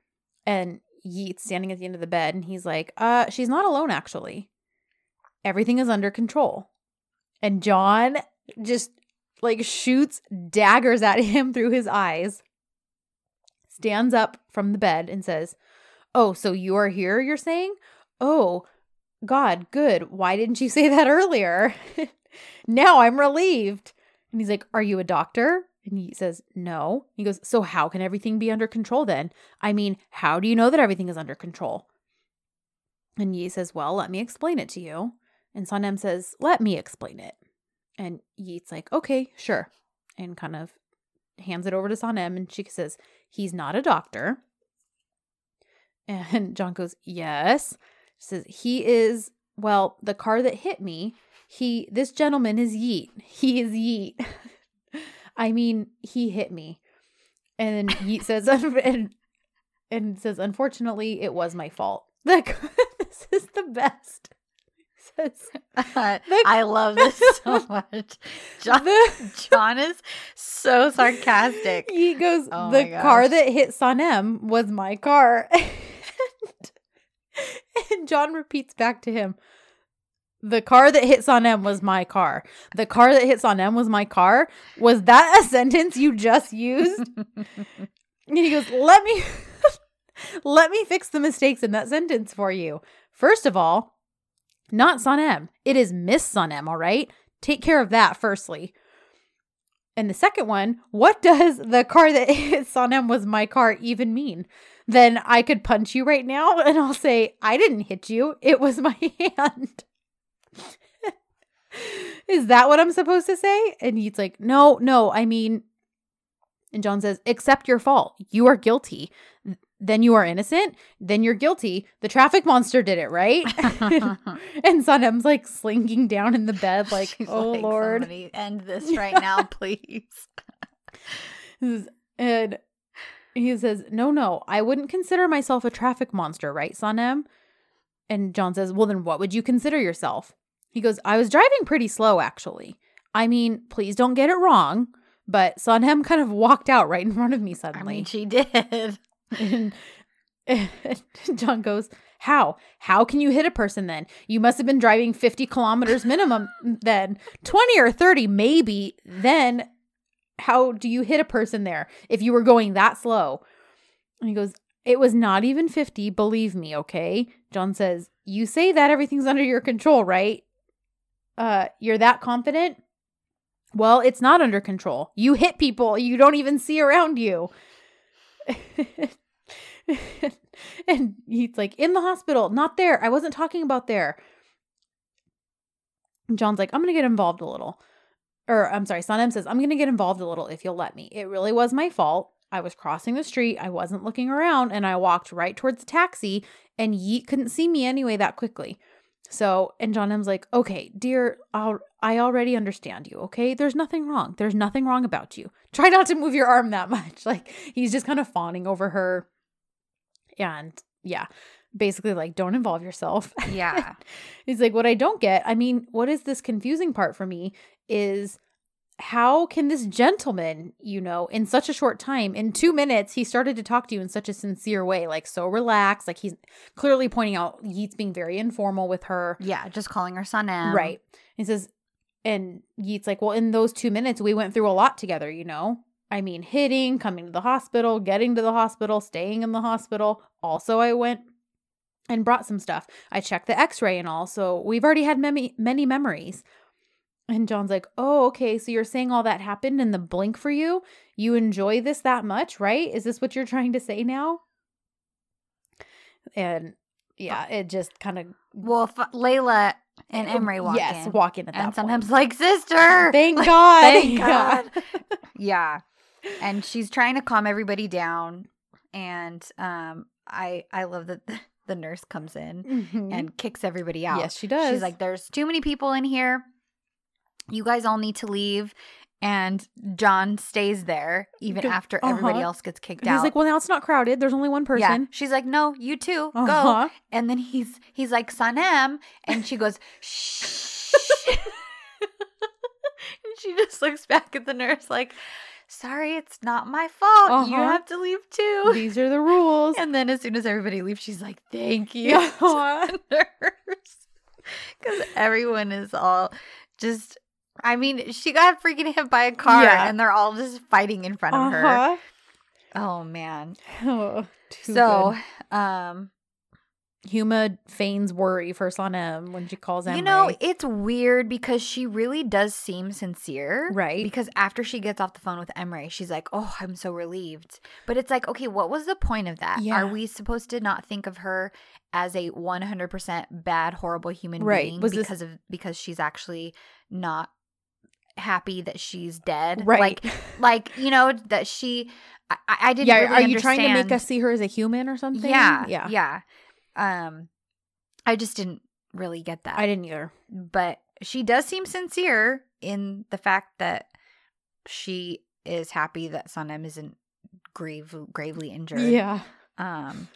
And yeet's standing at the end of the bed and he's like uh she's not alone actually. Everything is under control. And john just like shoots daggers at him through his eyes stands up from the bed and says oh so you are here you're saying? Oh god good. Why didn't you say that earlier? Now i'm relieved. And he's like are you a doctor and he says no. He goes so how can everything be under control then? I mean how do you know that everything is under control? And Yi says well let me explain it to you. And Sanem says let me explain it. And Yeet's like okay sure. And kind of hands it over to Sanem and she says he's not a doctor. And John goes yes. She says he is well the car that hit me he this gentleman is yeet. He is yeet i mean he hit me. And then yeet says and, and says unfortunately it was my fault. Like this is the best. Says i love this so much. John, the, john is so sarcastic. He goes Oh the car that hit sanem was my car. And, and john repeats back to him the car that hits on M was my car. The car that hits on M was my car. Was that a sentence you just used? And he goes, "Let me let me fix the mistakes in that sentence for you. First of all, not Sanem. It is Miss Sanem, all right? Take care of that firstly. And the second one, what does the car that hit M was my car even mean? Then I could punch you right now and I'll say, I didn't hit you. It was my hand. Is that what I'm supposed to say? And he's like, No, no, I mean, and John says, Accept your fault. You are guilty. Then you are innocent. Then you're guilty. The traffic monster did it, right? and Sanem's like slinking down in the bed, like, She's Oh like, Lord. "Somebody end this right now please and he says, No, no, I wouldn't consider myself a traffic monster, right, Sanem? And John says, Well, then what would you consider yourself? He goes, I was driving pretty slow, actually. I mean, please don't get it wrong, but Sanem kind of walked out right in front of me suddenly. I mean, she did. and, and John goes, How? How can you hit a person then? You must have been driving 50 kilometers minimum then. 20 or 30, maybe. Then how do you hit a person there if you were going that slow? And he goes, It was not even 50, believe me, okay? John says, You say that everything's under your control, right? Uh, you're that confident? Well, it's not under control. You hit people you don't even see around you. and he's like, in the hospital, not there. I wasn't talking about there. John's like, I'm going to get involved a little. Or I'm sorry, Sanem says, I'm going to get involved a little if you'll let me. It really was my fault. I was crossing the street. I wasn't looking around and I walked right towards the taxi and Yeet couldn't see me anyway that quickly. So, and John M's like, okay, dear, I'll, I already understand you. Okay. There's nothing wrong. There's nothing wrong about you. Try not to move your arm that much. Like he's just kind of fawning over her. And yeah, basically like, don't involve yourself. Yeah. He's like, what I don't get, I mean, what is this confusing part for me is how can this gentleman, you know, in such a short time, in two minutes, he started to talk to you in such a sincere way, like so relaxed, like he's clearly pointing out Yeats being very informal with her. yeah. Just calling her Sanem. Right. He says, and Yeats like, well, in those two minutes, we went through a lot together, you know? I mean, hitting, coming to the hospital, getting to the hospital, staying in the hospital. Also, I went and brought some stuff. I checked the x ray and all. So we've already had many, many memories. And John's like, oh, okay. So you're saying all that happened in the blink for you? You enjoy this that much, right? Is this what you're trying to say now? And yeah, it just kind of Well, f- Layla and Emery walk yes, in. walk in at and sometimes point. like sister. Thank God. Thank God. yeah. And she's trying to calm everybody down. And um I I love that the, nurse comes in Mhm. and kicks everybody out. yes, she does. She's like, There's too many people in here. You guys all need to leave. And John stays there even after everybody Uh-huh. else gets kicked he's out. He's like, well, now it's not crowded. There's only one yeah. person. She's like, No, you too. Go. Uh-huh. And then he's he's like, Sanem. And she goes, Shh. and she just looks back at the nurse like, Sorry, it's not my fault. You Uh-huh. have to leave too. These are the rules. And then as soon as everybody leaves, she's like, Thank you. Yeah. nurse. Because everyone is all just I mean, she got freaking hit by a car Yeah. and they're all just fighting in front of her. Uh-huh. Oh man. Oh, so good. um Huma feigns worry for Sanem when she calls Emery. You know, it's weird because she really does seem sincere. Right. Because after she gets off the phone with Emery, she's like, oh, I'm so relieved. But it's like, okay, what was the point of that? Yeah. Are we supposed to not think of her as a 100% bad, horrible human Right. being Was this- because of because she's actually not happy that she's dead? Right. Like, like you know, that she. I, I didn't yeah, really are you trying to make us see her as a human or something? Yeah, Yeah. yeah. Um, I just didn't really get that I didn't either. but she does seem sincere in the fact that she is happy that Sanem isn't grave gravely injured. Yeah. Um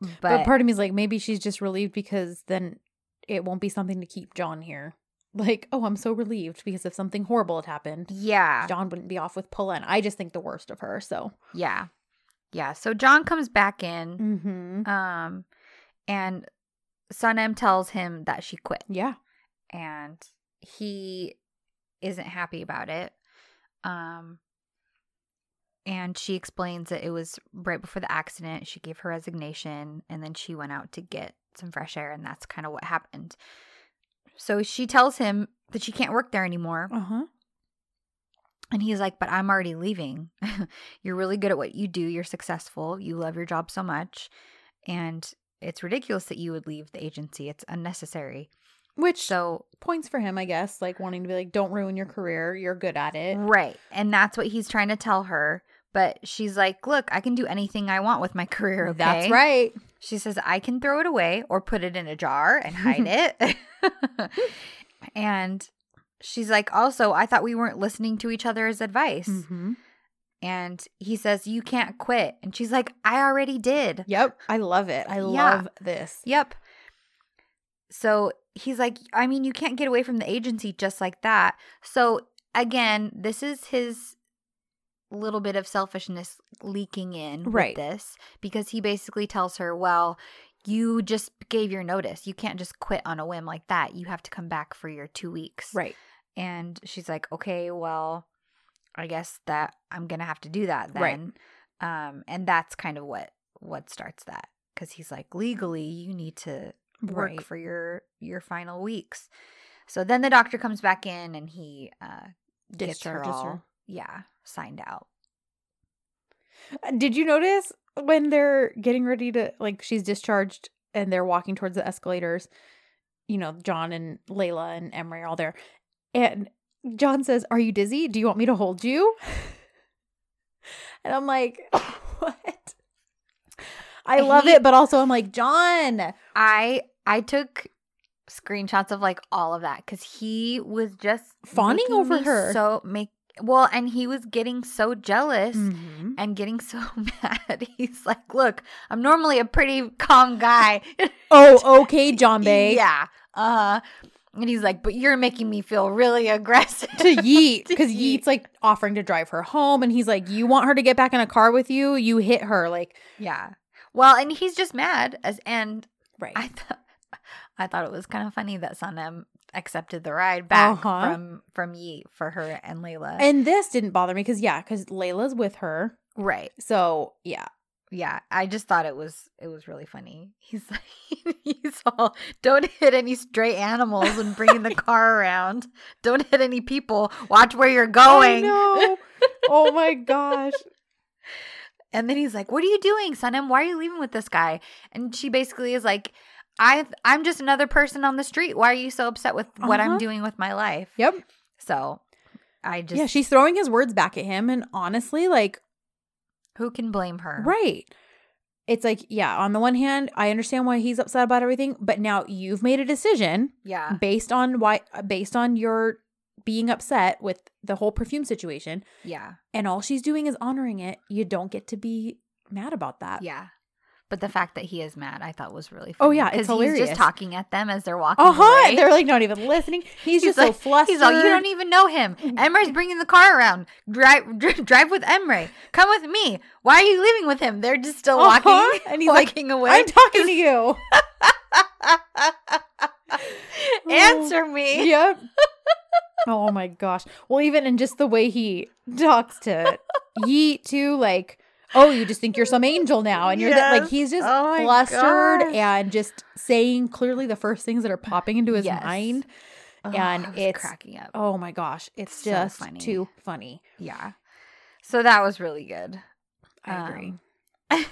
But, but, part of me is like, maybe she's just relieved because then it won't be something to keep John here. Like, oh, I'm so relieved because if something horrible had happened, yeah. John wouldn't be off with Polen. I just think the worst of her. So, Yeah. Yeah. So John comes back in mm-hmm. um and Sanem tells him that she quit yeah. and he isn't happy about it. Um and she explains that it was right before the accident. She gave her resignation and then she went out to get some fresh air and that's kind of what happened. So she tells him that she can't work there anymore. Uh huh. And he's like, But I'm already leaving. You're really good at what you do. You're successful. You love your job so much. And it's ridiculous that you would leave the agency. It's unnecessary. Which So, points for him, I guess, like wanting to be like, don't ruin your career. You're good at it. right. And that's what he's trying to tell her. But she's like, Look, I can do anything I want with my career. Okay? That's right. She says, I can throw it away or put it in a jar and hide it. and she's like, Also, I thought we weren't listening to each other's advice. Mm-hmm. and he says, You can't quit. And she's like, I already did. Yep. I love it. I Yeah. love this. Yep. So he's like, I mean, you can't get away from the agency just like that. So again, this is his little bit of selfishness leaking in Right. with this because he basically tells her, Well, you just gave your notice. You can't just quit on a whim like that. You have to come back for your two weeks. Right. And she's like, okay, well, I guess that I'm gonna have to do that then. Right. Um, and that's kind of what what starts that because he's like, legally, you need to work Right. for your your final weeks. So then the doctor comes back in and he uh gets her all, her. Yeah, signed out. Uh, Did you notice when they're getting ready to like she's discharged and they're walking towards the escalators? You know, John and Layla and Emery are all there. And John says, Are you dizzy? Do you want me to hold you? And I'm like, What? I love He- it, but also I'm like, John. I I took screenshots of like all of that because he was just Fawning over her. So make well, and he was getting so jealous Mhm. and getting so mad. He's like, "Look, I'm normally a pretty calm guy." Oh, okay, John Bay. yeah. Uh and he's like, "But you're making me feel really aggressive." to Yeet because Yeet. Yeet's like offering to drive her home, and he's like, "You want her to get back in a car with you? You hit her, like yeah. Well, and he's just mad as and right." I thought I thought it was kind of funny that Sanem accepted the ride back Uh-huh. from from Yeet for her and Layla. and this didn't bother me because yeah, because Layla's with her, right. so yeah, Yeah, I just thought it was it was really funny. He's like he's all don't hit any stray animals when bringing the car around. Don't hit any people. Watch where you're going. oh my gosh, And then he's like, "What are you doing, Sanem? Why are you leaving with this guy?" And she basically is like, "I I'm just another person on the street. Why are you so upset with what Uh-huh. I'm doing with my life?" yep, So, I just yeah. She's throwing his words back at him, and honestly, like who can blame her? right. It's like, yeah, on the one hand, I understand why he's upset about everything, but now you've made a decision Yeah. based on why based on your being upset with the whole perfume situation Yeah. and all she's doing is honoring it you don't get to be mad about that Yeah. But the fact that he is mad, I thought was really funny. Oh, funny. yeah, it's 'Cause He's hilarious. just talking at them as they're walking uh-huh away. they're like not even listening he's, just so like- flustered He's all, you don't even know him. Emre's bringing the car around. Drive, dri- drive with Emre. Come with me. Why are you leaving with him? They're just still Uh-huh. walking, And he's like, walking away. i'm talking to you Answer me. yep oh my gosh well even in just the way he talks to yeet too like oh you just think you're some angel now and you're the, like he's just Oh flustered gosh. and just saying clearly the first things that are popping into his Yes. mind Oh, And it's- cracking up. oh my gosh it's So just funny. too funny Yeah. So that was really good. i agree Um,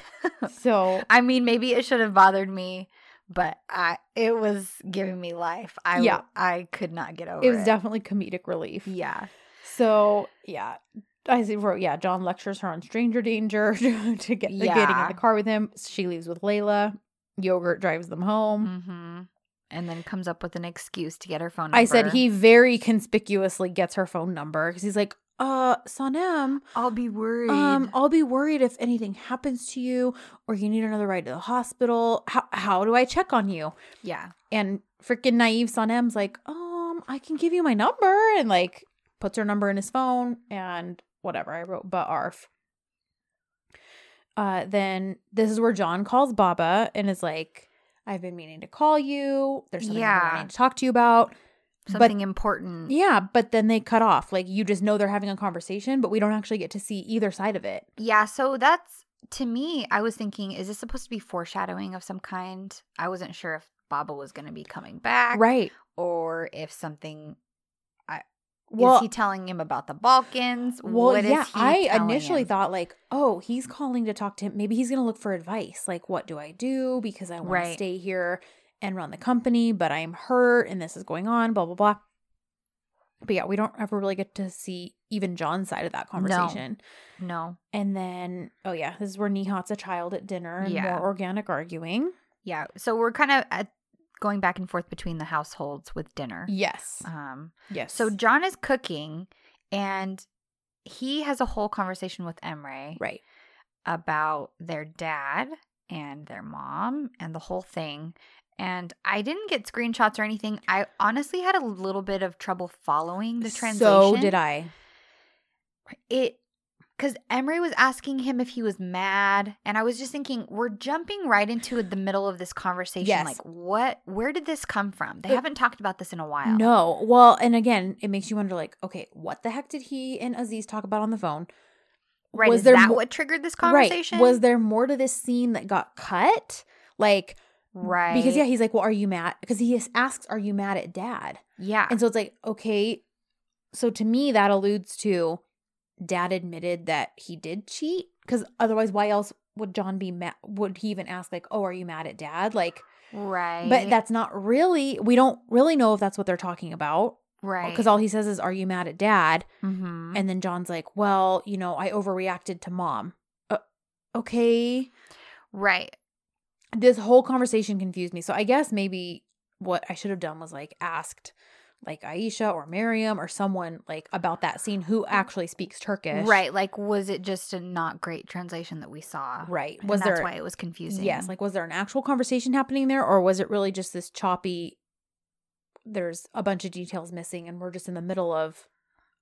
so I mean, maybe it should have bothered me, but I it was giving me life. I Yeah. I could not get over it it. was definitely comedic relief yeah. so yeah I see wrote, yeah, John lectures her on stranger danger to get the getting in the car with him. She leaves with Layla. Yogurt drives them home. Mm-hmm. And then comes up with an excuse to get her phone number. I said he very conspicuously gets her phone number because he's like, uh, Sanem, I'll be worried. um, I'll be worried if anything happens to you or you need another ride to the hospital. How how do I check on you? yeah. And freaking naive Sanem's like, um, I can give you my number and like puts her number in his phone and whatever. I wrote but arf. Uh then this is where John calls Baba and is like, I've been meaning to call you. There's something Yeah. wanting to talk to you about. Something important. Yeah, but then they cut off. Like you just know they're having a conversation, but we don't actually get to see either side of it. Yeah, so that's to me, I was thinking, is this supposed to be foreshadowing of some kind? I wasn't sure if Baba was going to be coming back, Right. or if something. Well, is he telling him about the Balkans? Well, What is yeah, I initially him? thought like, oh, he's calling to talk to him. Maybe he's going to look for advice. Like, what do I do? Because I want Right. to stay here and run the company, but I'm hurt and this is going on, blah, blah, blah. But yeah, we don't ever really get to see even John's side of that conversation. no. And then, oh yeah, this is where Nihat's a child at dinner and Yeah. more organic arguing. Yeah, so we're kind of at, going back and forth between the households with dinner. Yes. Um, Yes. so John is cooking, and he has a whole conversation with Emre Right. about their dad and their mom and the whole thing. And I didn't get screenshots or anything. I honestly had a little bit of trouble following the translation. So did I. It because Emery was asking him if he was mad, and I was just thinking, we're jumping right into the middle of this conversation. Yes. Like, what? Where did this come from? They Uh, haven't talked about this in a while. No. Well, and again, it makes you wonder like, okay, what the heck did he and Aziz talk about on the phone? right? Was is there that mo- what triggered this conversation? Right. Was there more to this scene that got cut? Like, right? because yeah, he's like, well, are you mad? Because he asks, are you mad at dad? yeah, And so it's like, okay. So to me, that alludes to dad admitted that he did cheat. Because otherwise, why else would John be mad? Would he even ask, like, oh, are you mad at dad? Like, right. but that's not really, we don't really know if that's what they're talking about. right Because all he says is, are you mad at dad? Mhm. And then John's like, well, you know, I overreacted to mom. Uh, okay. right. This whole conversation confused me. So I guess maybe what I should have done was like asked like Aisha or Miriam or someone like about that scene who mm. actually speaks Turkish. Right. Like, was it just a not great translation that we saw? Right. And Was that's there why it was confusing. Yes, like was there an actual conversation happening there or was it really just this choppy there's a bunch of details missing and we're just in the middle of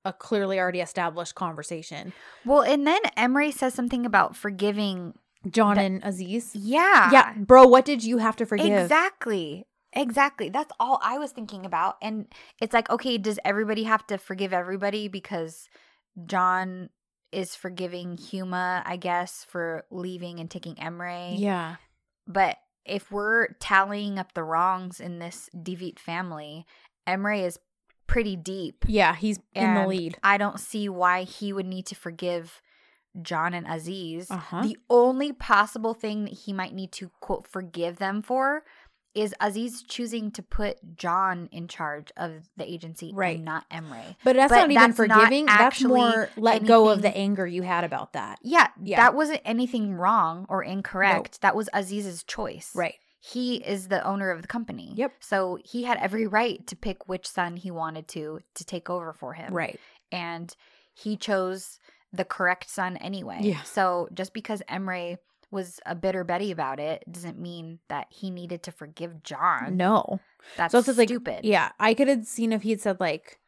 a clearly already established conversation. well, and then Emery says something about forgiving. John That- and Aziz. Yeah. Yeah, bro, what did you have to forgive? Exactly. Exactly. That's all I was thinking about. And it's like, okay, does everybody have to forgive everybody because John is forgiving Huma, I guess, for leaving and taking Emre? Yeah. But if we're tallying up the wrongs in this Deviant family, Emre is pretty deep. Yeah, he's in the lead. I don't see why he would need to forgive John and Aziz. Uh-huh. The only possible thing that he might need to quote forgive them for is Aziz choosing to put John in charge of the agency Right. and not Emre. But that's But not even that's not forgiving. That's actually more let go of the anger you had about that. Yeah, Yeah. that wasn't anything wrong or incorrect. That was Aziz's choice. Right. He is the owner of the company. Yep. So he had every right to pick which son he wanted to to take over for him. Right. and he chose the correct son anyway. Yeah. So just because Emre was a bitter Betty about it doesn't mean that he needed to forgive John. No. That's So it's just like stupid. Yeah, I could have seen if he'd said like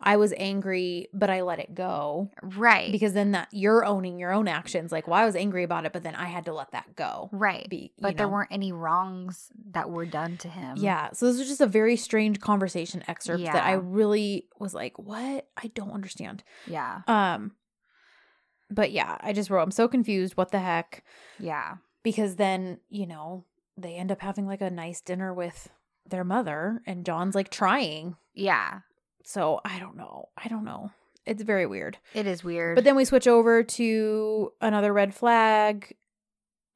I was angry, but I let it go. Right. Because then that you're owning your own actions. Like, well, I was angry about it, but then I had to let that go. right. Be, but there weren't any wrongs that were done to him. Yeah. So this was just a very strange conversation excerpt that I really was like, what? I don't understand. Yeah. Um, but yeah, I just wrote, I'm so confused. What the heck? Yeah. Because then, you know, they end up having like a nice dinner with their mother, and John's like trying. Yeah. So I don't know. I don't know. It's very weird. It is weird. But then we switch over to another red flag.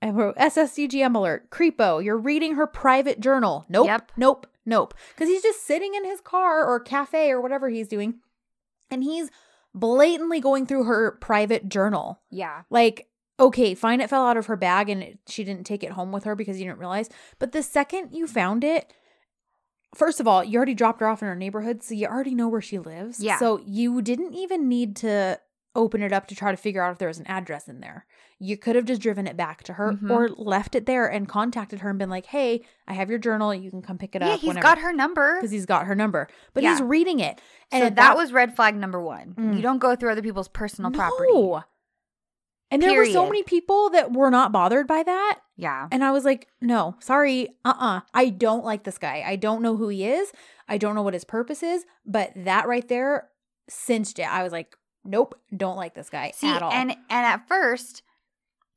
I wrote SSDGM alert. Creepo, you're reading her private journal. Nope. Yep. Nope. Nope. Because he's just sitting in his car or cafe or whatever he's doing. And he's blatantly going through her private journal. yeah. Like, okay, fine, it fell out of her bag and it, she didn't take it home with her because you didn't realize. But the second you found it, first of all, you already dropped her off in her neighborhood, so you already know where she lives. Yeah. So you didn't even need to open it up to try to figure out if there was an address in there. You could have just driven it back to her Mhm. or left it there and contacted her and been like, hey, I have your journal. You can come pick it Yeah, up. he's got her number. Because he's got her number. But he's reading it. And so at that, was red flag number one. Mm. You don't go through other people's personal property. No. And there were so many people that were not bothered by that. Yeah. And I was like, no, sorry. Uh uh I don't like this guy. I don't know who he is. I don't know what his purpose is. But that right there cinched it. I was like, nope, don't like this guy See, at all. and and at first,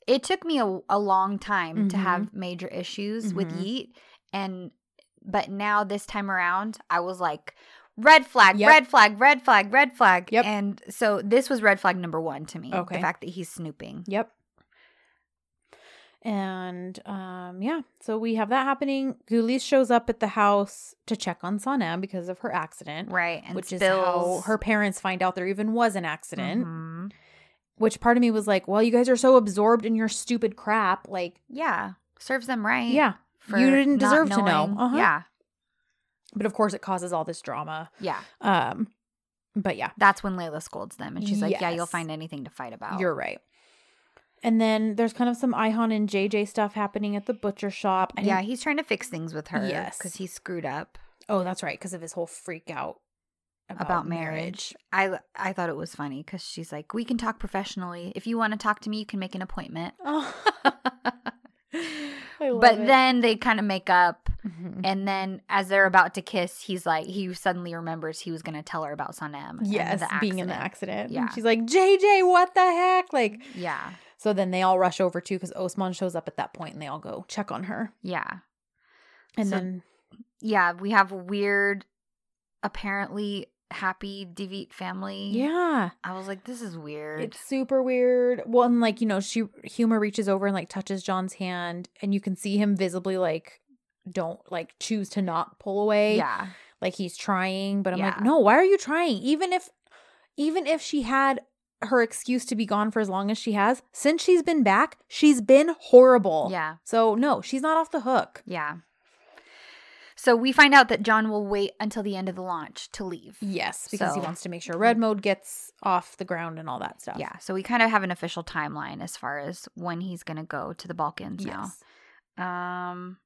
it took me a, a long time to Mhm. have major issues with Mhm. Yeet, and but now this time around, I was like, red flag, Yep. red flag, red flag, red flag. Yep. And so this was red flag number one to me. Okay. the fact that he's snooping. Yep. And um yeah, so we have that happening. Güliz shows up at the house to check on Sana because of her accident, Right, and which is how her parents find out there even was an accident. Mhm. Which part of me was like, well, you guys are so absorbed in your stupid crap. Like, Yeah, serves them right. yeah. you didn't deserve to know. Uh-huh. Yeah, But of course, it causes all this drama. yeah, Um, But yeah, That's when Layla scolds them, and she's like, "Yeah, you'll find anything to fight about." you're right. And then there's kind of some Ayhan and JJ stuff happening at the butcher shop. Yeah, he's trying to fix things with her. Yes. because he screwed up Oh, that's right, because of his whole freak out about, marriage. I I thought it was funny because she's like, "We can talk professionally. If you want to talk to me, you can make an appointment." Oh. But it. then they kind of make up, Mhm. and then as they're about to kiss, he's like, he suddenly remembers he was going to tell her about Sanem. and yes, the being in the accident. accident. Yeah. And she's like, JJ, what the heck? Like, Yeah, so then they all rush over too because Osman shows up at that point and they all go check on her. yeah. And So- then, yeah, we have weird, apparently happy Devitt family. yeah, I was like, this is weird. it's super weird. Well, and like, you know, she, Huma reaches over and like touches John's hand and you can see him visibly like, don't like choose to not pull away. yeah, Like he's trying, but I'm like, no, why are you trying? Even if, even if she had her excuse to be gone for as long as she has, since she's been back, she's been horrible. yeah, So no, she's not off the hook. yeah. So we find out that John will wait until the end of the launch to leave. Yes, because he wants to make sure red mode gets off the ground and all that stuff. Yeah, so we kind of have an official timeline as far as when he's going to go to the Balkans Yes. now. Um,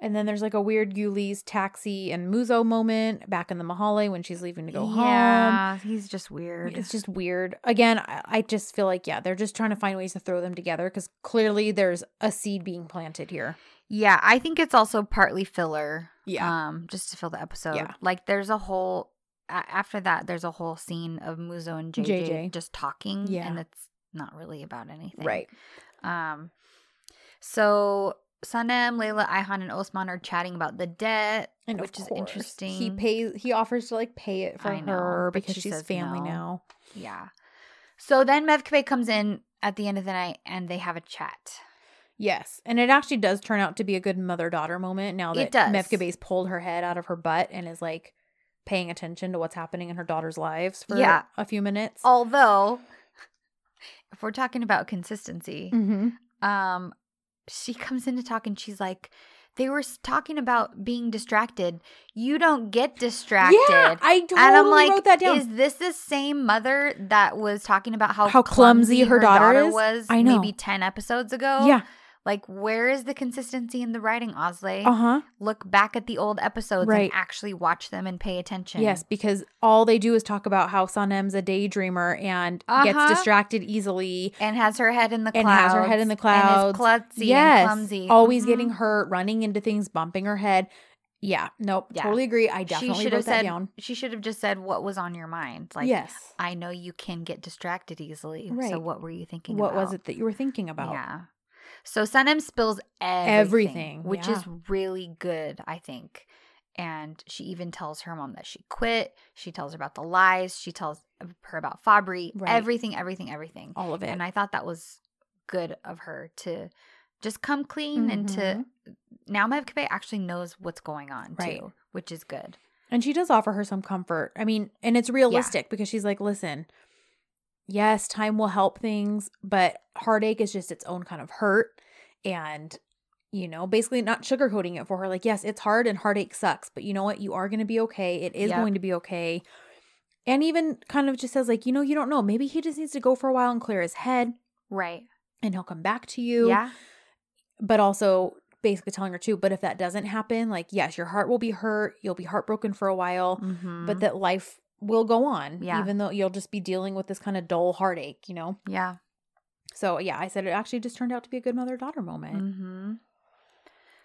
And then there's like a weird Yuli's taxi and Muzo moment back in the Mahalle when she's leaving to go home. yeah, he's just weird. It's just weird. Again, I, I just feel like, yeah, they're just trying to find ways to throw them together because clearly there's a seed being planted here. Yeah, I think it's also partly filler. Yeah. Um, just to fill the episode. Yeah. Like there's a whole after that there's a whole scene of Muzo and JJ, JJ. just talking. Yeah. And it's not really about anything. Right. Um so Sanem, Layla, Ayhan, and Osman are chatting about the debt, And which is interesting. He pays. He offers to like pay it for know, her because she she's family no. now. Yeah. So then Mevkibe comes in at the end of the night and they have a chat. Yes, and it actually does turn out to be a good mother daughter moment. Now that does. Mevkibe's pulled her head out of her butt and is like paying attention to what's happening in her daughter's lives for Yeah. a few minutes. Although, if we're talking about consistency, Mm-hmm. um, she comes in to talk and she's like, they were talking about being distracted. You don't get distracted. Yeah, I totally and I'm like, wrote that down. is this the same mother that was talking about how, How clumsy her daughter is? was I know. maybe 10 episodes ago? yeah, Like, where is the consistency in the writing, Osley? uh huh. Look back at the old episodes Right. and actually watch them and pay attention. Yes, because all they do is talk about how Sanem's a daydreamer and gets Uh-huh. distracted easily. And has her head in the clouds. And has her head in the clouds. And is yes, and clumsy. always Mhm. getting hurt, running into things, bumping her head. Yeah, nope, Yeah. totally agree. I definitely should wrote have that said down. she should have just said what was on your mind like yes, i know you can get distracted easily so what were you thinking what was it that you were thinking about? yeah so sanem spills everything, Everything, which yeah. is really good i think and she even tells her mom that she quit she tells her about the lies she tells her about fabri Right. everything everything everything all of it. and i thought that was good of her to just come clean and to Mhm. now Mevkibe actually knows what's going on Right. too which is good And she does offer her some comfort. I mean, and it's realistic because she's like, listen, yes, time will help things, but heartache is just its own kind of hurt. And, you know, basically not sugarcoating it for her. Like, yes, it's hard and heartache sucks, but you know what? You are going to be okay. It is Yep. going to be okay. And even kind of just says, like, you know, you don't know. Maybe he just needs to go for a while and clear his head right and he'll come back to you. yeah But also basically telling her too, but if that doesn't happen, like, yes, your heart will be hurt. You'll be heartbroken for a while Mhm. but that life will go on Yeah. even though you'll just be dealing with this kind of dull heartache you know yeah so yeah i said it actually just turned out to be a good mother daughter moment hmm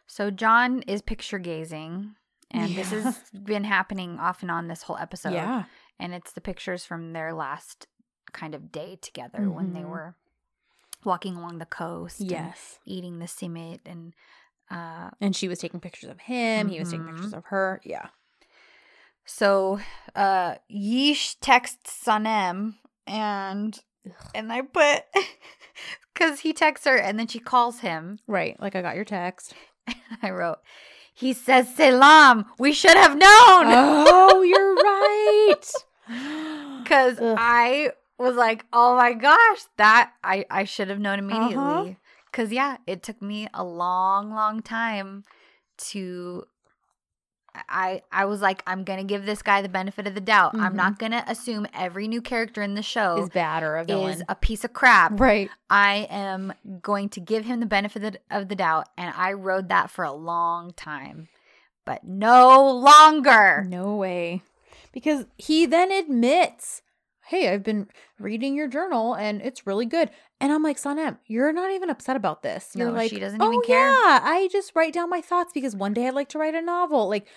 So John is picture gazing, and this has been happening off and on this whole episode. yeah and it's the pictures from their last kind of day together when they Mhm. were walking along the coast, and yes eating the simit, and uh, and she was taking pictures of him he was taking Mhm. pictures of her yeah so uh, Yeesh texts Sanem, and and I put because he texts her, and then she calls him. right like i got your text I wrote, he says Selam. We should have known. oh you're right Because Ugh. I was like, oh my gosh, that I, I should have known Uh-huh. immediately. Because, yeah, it took me a long, long time to I I was like, I'm gonna give this guy the benefit of the doubt. I'm Mhm. not gonna assume every new character in the show Is bad or a villain. is a piece of crap. right. I am going to give him the benefit of the- doubt, and I rode that for a long time, but no longer. No way. Because he then admits, Hey, I've been reading your journal and it's really good. And I'm like, Sanem, you're not even upset about this. You're No, like, she doesn't oh, even care." Yeah, I just write down my thoughts because one day I'd like to write a novel. Like,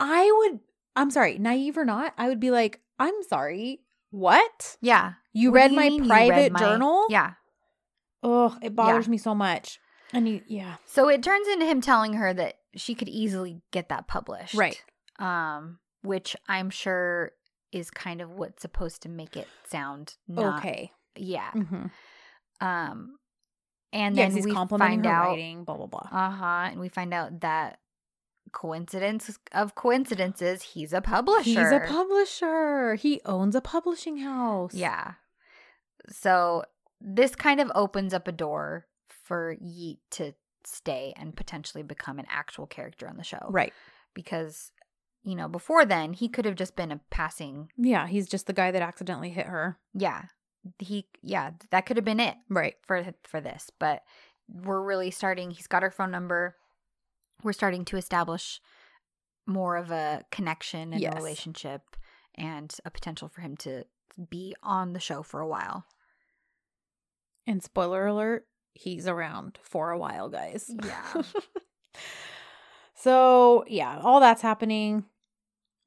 I would, I'm sorry, naive or not, I would be like, I'm sorry. What? Yeah, You What read you my private read my- journal? Yeah. Oh, it bothers me so much. And you, yeah. So it turns into him telling her that she could easily get that published. Right. Um, which I'm sure is kind of what's supposed to make it sound not, okay. Yeah. Mm-hmm. Um, and Yeah, then we complimenting find her out. writing, blah, blah, blah. Uh huh. And we find out that coincidence of coincidences, he's a publisher. He's a publisher. He owns a publishing house. Yeah. So this kind of opens up a door for Yeet to stay and potentially become an actual character on the show. Right. Because, you know, before then, he could have just been a passing. Yeah, he's just the guy that accidentally hit her. Yeah. He, yeah, that could have been it Right. for for this, but we're really starting. He's got her phone number. We're starting to establish more of a connection and Yes. a relationship, and a potential for him to be on the show for a while. And spoiler alert, he's around for a while, guys. Yeah. so, yeah, all that's happening.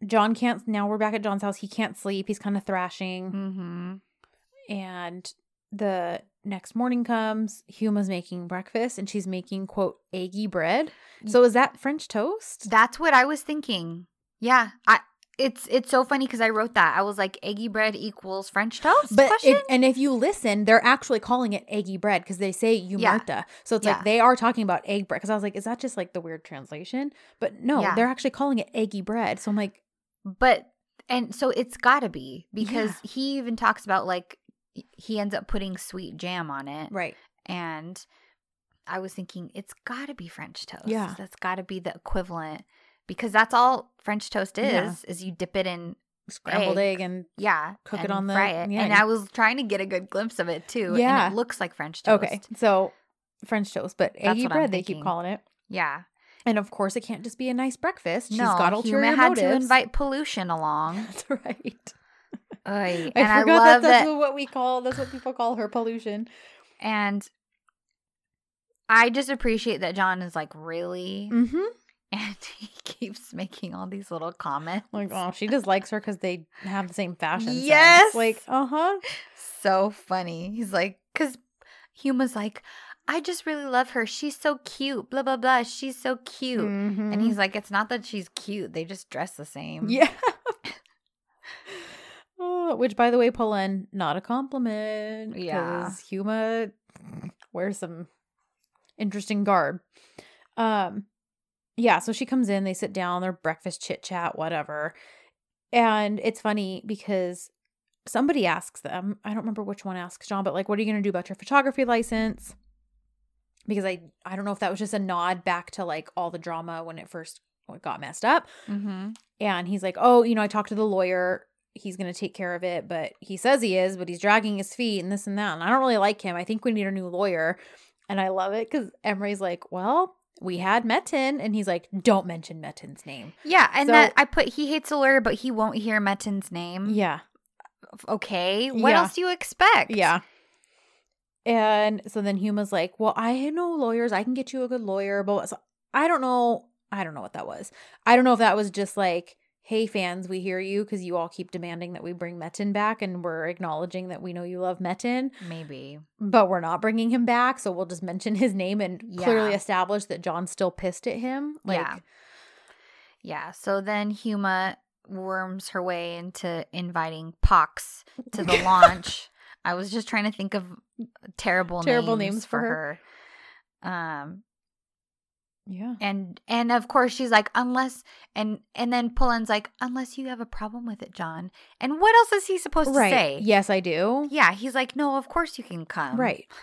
John can't, now we're back at John's house. He can't sleep. He's kind of thrashing. Mm-hmm. And the next morning comes, Huma's making breakfast and she's making, quote, eggy bread. So, is that French toast? That's what I was thinking. Yeah, I. It's it's so funny because I wrote that. I was like, eggy bread equals French toast? But if, and if you listen, they're actually calling it eggy bread because they say you Yeah. Marta. So it's Yeah. like they are talking about egg bread. Because I was like, is that just like the weird translation? But no, Yeah. they're actually calling it eggy bread. So I'm like, But and so it's got to be because he even talks about like he ends up putting sweet jam on it, right, and I was thinking it's got to be French toast. Yeah. that's got to be the equivalent because that's all French toast is. Yeah. Is you dip it in scrambled Egg. egg, and yeah, Cook it on the- fry it. yeah. And I was trying to get a good glimpse of it too. Yeah. and it looks like French toast. okay, so French toast, but That's eggy bread they keep calling it. yeah. And of course, it can't just be a nice breakfast. She's no, got ulterior Huma had motives. to invite pollution along. That's right. Oy, I and I, forgot love that that's that. what we call. That's what people call her pollution. And I just appreciate that John is like, really? Mm-hmm. And he keeps making all these little comments. Like, oh, she just likes her because they have the same fashion. sense. Yes! Like, uh huh. So funny. He's like, because Huma's like, I just really love her. She's so cute. Blah, blah, blah. She's so cute. And he's like, it's not that she's cute. They just dress the same. Mm-hmm. Yeah. oh, which, by the way, Polen, not a compliment. Yeah. Huma wears some interesting garb. Um, yeah. So she comes in. They sit down. Their breakfast chit chat, whatever. And it's funny because somebody asks them. I don't remember which one asks John, but like, what are you going to do about your photography license? Because I I don't know if that was just a nod back to like all the drama when it first got messed up. Mm-hmm. And he's like, Oh, you know, I talked to the lawyer. He's going to take care of it, but he says he is, but he's dragging his feet and this and that. And I don't really like him. I think we need a new lawyer. And I love it because Emery's like, Well, we had Metin. And he's like, Don't mention Metin's name. Yeah. And So- that I put, he hates a lawyer, but he won't hear Metin's name. Yeah. Okay. What Yeah. else do you expect? Yeah. And so then Huma's like, Well, I know lawyers. I can get you a good lawyer. But so I don't know. I don't know what that was. I don't know if that was just like, Hey, fans, we hear you because you all keep demanding that we bring Metin back and we're acknowledging that we know you love Metin, Maybe. but we're not bringing him back. So we'll just mention his name and clearly establish that John's still pissed at him. Like, yeah. Yeah. So then Huma worms her way into inviting Pox to the launch. I was just trying to think of terrible Terrible names, names for for her. Um yeah. and and of course she's like unless and and then Polen's like unless you have a problem with it, John. And what else is he supposed Right. to say? Yes, I do. Yeah, he's like no, of course you can come. right.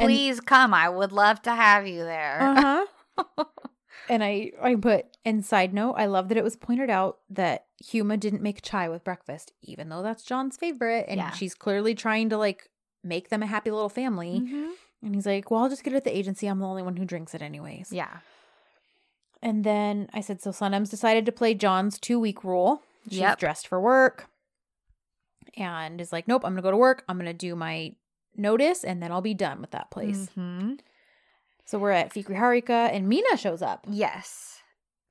And- Please come. I would love to have you there. Uh huh. and I I put and side note, I love that it was pointed out that Huma didn't make chai with breakfast, even though that's John's favorite, and Yeah. she's clearly trying to like make them a happy little family. Mhm. And he's like, "Well, I'll just get it at the agency. I'm the only one who drinks it, anyways." Yeah. And then I said, "So Sanem's decided to play John's two week rule. She's Yep. dressed for work, and is like, nope, I'm gonna go to work. I'm gonna do my notice, and then I'll be done with that place." Mhm. So we're at Fikri Harika, and Mina shows up. Yes.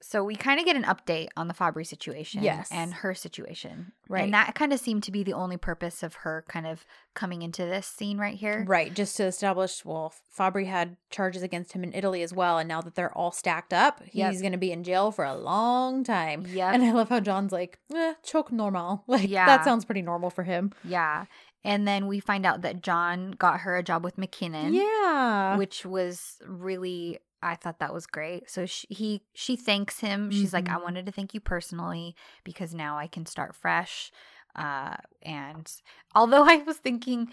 So we kind of get an update on the Fabri situation Yes. and her situation. Right. And that kind of seemed to be the only purpose of her kind of coming into this scene right here. Right, just to establish, well, Fabri had charges against him in Italy as well, and now that they're all stacked up, Yep. he's going to be in jail for a long time. Yeah. And I love how John's like, eh, choke normal. Like, Yeah. that sounds pretty normal for him. Yeah. And then we find out that John got her a job with McKinnon. yeah. which was really I thought that was great. So she, he she thanks him. She's like, I Mhm. wanted to thank you personally because now I can start fresh. Uh, and although I was thinking,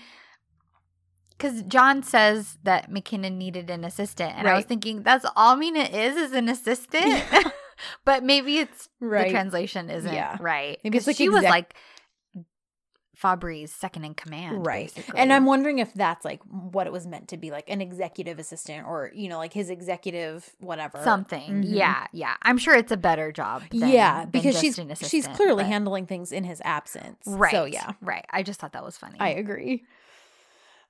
because John says that McKinnon needed an assistant, and I was thinking that's all Mina is is an assistant. Yeah. but maybe it's right. the translation isn't Yeah. right. Maybe it's like she was like Fabri's second in command, Right. basically. And I'm wondering if that's like what it was meant to be like an executive assistant or, you know, like his executive whatever. something. Mhm. Yeah, yeah. I'm sure it's a better job. Than, yeah, because she's an she's clearly but- handling things in his absence. right. So yeah. right. I just thought that was funny. I agree.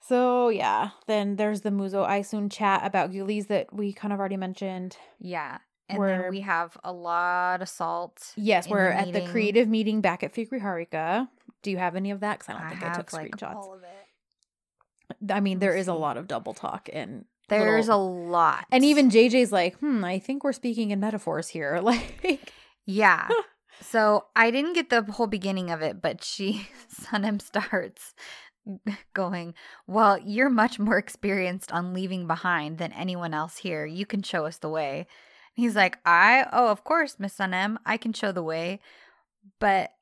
So yeah, then there's the Muzo Aysun chat about Güliz that we kind of already mentioned. yeah, and We're- then we have a lot of salt. Yes, we're the at the creative meeting back at Fikri Harika. Do you have any of that? Because I don't I think I, took like screenshots. all of it. I mean, there is a lot of double talk and There's little- a lot, and even JJ's like, hmm, I think we're speaking in metaphors here. Like, yeah. so I didn't get the whole beginning of it, but she Sanem starts going, "Well, you're much more experienced on leaving behind than anyone else here. You can show us the way." He's like, "I oh, of course, Miss Sanem, I can show the way, but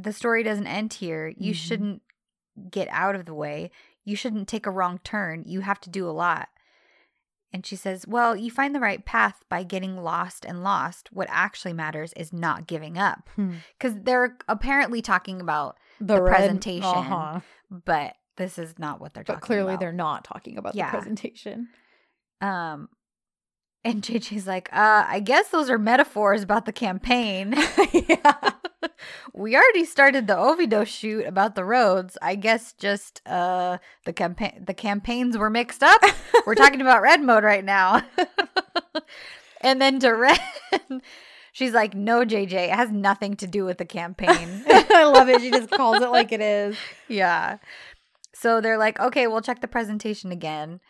the story doesn't end here. You Mhm. shouldn't get out of the way. You shouldn't take a wrong turn. You have to do a lot." And she says, Well, you find the right path by getting lost and lost. What actually matters is not giving up. hmm, Because they're apparently talking about, the, The red- presentation. uh-huh. but this is not what they're talking about. But talking clearly, about. they're not talking about Yeah. the presentation. Um, and JJ's like, uh, I guess those are metaphors about the campaign. yeah. we already started the Ovido shoot about the roads. I guess just uh the campaign the campaigns were mixed up. We're talking about red mode right now. and then Deren, she's like, "No, JJ, it has nothing to do with the campaign." I love it. She just calls it like it is. yeah. So they're like, "Okay, we'll check the presentation again."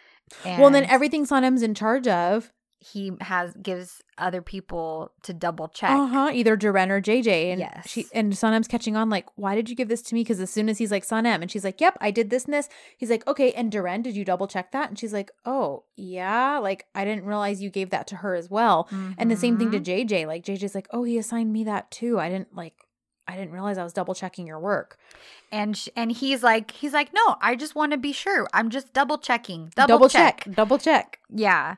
And Well, then everything Sanem's in charge of, he has gives other people to double check. uh huh, either Deren or JJ, and Yes. she and Sanem's catching on like, why did you give this to me? Because as soon as he's like Sanem, and she's like, yep, I did this and this. He's like, okay, and Deren, did you double check that? And she's like, oh yeah, like I didn't realize you gave that to her as well. And the same thing to. JJ. Like JJ's like, oh, he assigned me that too. I didn't like. I didn't realize I was double checking your work. and sh- and he's like he's like no i just want to be sure i'm just double checking double, check. double check. yeah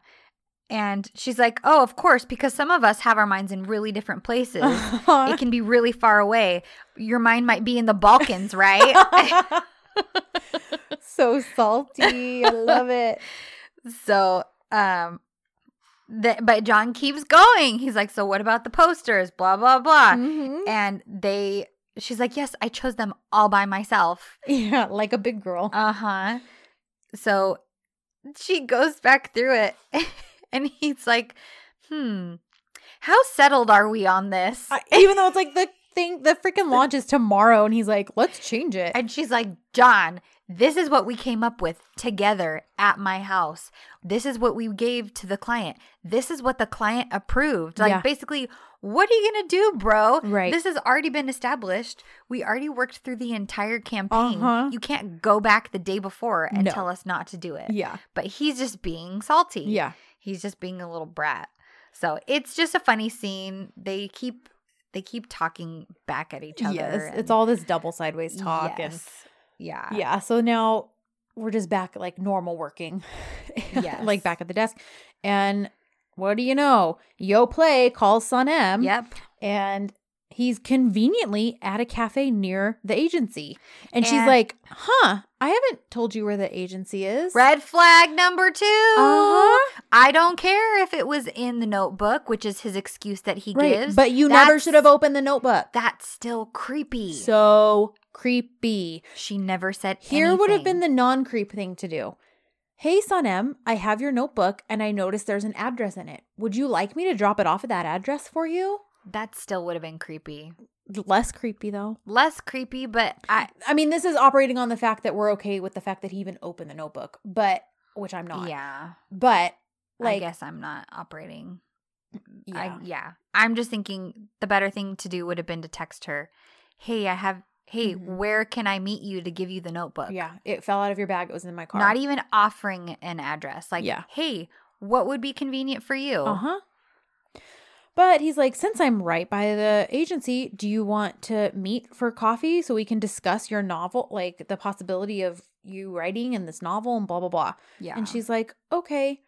and she's like oh of course because some of us have our minds in really different places it can be really far away your mind might be in the balkans right so salty. I love it. so um the, but john keeps going he's like so what about the posters blah blah blah Mhm. and they she's like yes i chose them all by myself Yeah, like a big girl. Uh huh. So she goes back through it, and he's like, "Hmm, how settled are we on this?" I- even though it's like the thing, the freaking launch is tomorrow, and he's like, let's change it. and she's like, "John, this is what we came up with together at my house. This is what we gave to the client. This is what the client approved. Like, Yeah. basically." What are you gonna do, bro? Right. This has already been established. We already worked through the entire campaign. Uh-huh. You can't go back the day before and No. tell us not to do it. yeah, but he's just being salty. yeah, He's just being a little brat. So it's just a funny scene. They keep they keep talking back at each other. yes. It's all this double sideways talk, Yes. yeah. and yeah. So now we're just back like normal working, Yes. like back at the desk, and what do you know? Yo Play calls Sanem. Yep. And he's conveniently at a cafe near the agency. And, she's like, huh, I haven't told you where the agency is. Red flag number two. Uh-huh. I don't care if it was in the notebook, which is his excuse that he Right. gives. But you never should have opened the notebook. That's still creepy. So creepy. she never said Here would have been the non creep thing to do. Hey, Sanem, I have your notebook and I noticed there's an address in it. Would you like me to drop it off at that address for you? That still would have been creepy. Less creepy though. Less creepy, but I I mean, this is operating on the fact that we're okay with the fact that he even opened the notebook, but which I'm not. yeah. But like I guess I'm not operating. yeah, I, yeah. I'm just thinking the better thing to do would have been to text her, "Hey, I have. Hey, Mhm. where can I meet you to give you the notebook?" yeah, it fell out of your bag. It was in my car. Not even offering an address. Like, Yeah. hey, what would be convenient for you? Uh huh. But he's like, since I'm right by the agency, do you want to meet for coffee so we can discuss your novel, like the possibility of you writing in this novel and blah, blah, blah. Yeah. And she's like, okay.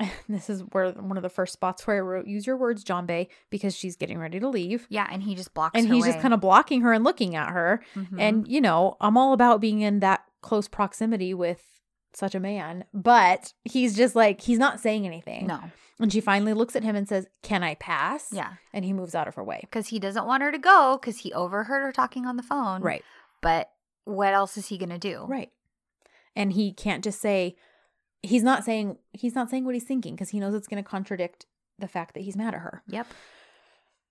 this is where one of the first spots where I wrote, use your words, John Bay, because she's getting ready to leave. yeah, and he just blocks And he's just kind of blocking her and looking at her. of And, mm-hmm. you know, I'm all about being in that close proximity with such a man. But he's just like, he's not saying anything. no. And she finally looks at him and says, Can I pass? Yeah. And he moves out of her way. Because he doesn't want her to go because he overheard her talking on the phone. Right. But what else is he going to do? Right. And he can't just say, he's not saying, he's not saying what he's thinking because he knows it's going to contradict the fact that he's mad at her. Yep.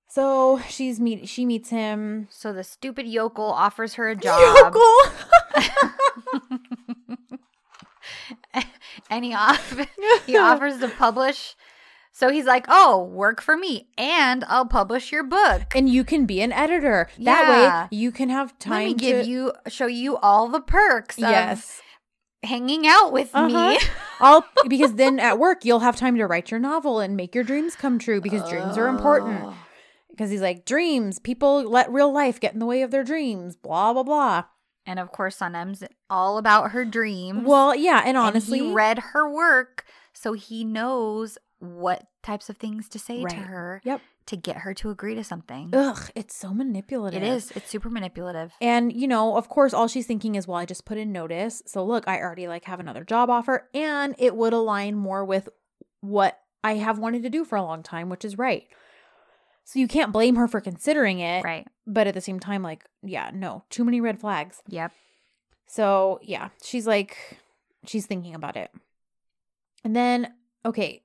So she's meet, she meets him. So the stupid yokel offers her a job. Yokel! and he, off- he offers to publish. So he's like, "Oh, work for me, and I'll publish your book. and you can be an editor. That Yeah. way you can have time Let me to give you, show you all the perks of Yes. hanging out with Uh-huh. me." I'll because then at work you'll have time to write your novel and make your dreams come true because dreams are important. Oh. Because he's like, dreams, people let real life get in the way of their dreams, blah, blah, blah. And of course, Sanem's all about her dreams. Well, yeah, and And honestly, he read her work, so he knows what types of things to say to her Yep. to get her to agree to something. ugh, it's so manipulative. It is. It's super manipulative. And, you know, of course, all she's thinking is, well, I just put in notice. So look, I already like have another job offer and it would align more with what I have wanted to do for a long time, which is right. So you can't blame her for considering it. Right. But at the same time, like, yeah, no, too many red flags. Yep. So yeah, she's like, she's thinking about it. And then, okay,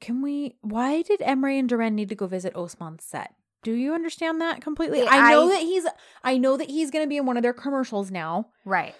can we, why did Emery and Deren need to go visit Osman's set? Do you understand that completely? Yeah, I know I- that he's, I know that he's going to be in one of their commercials now, Right.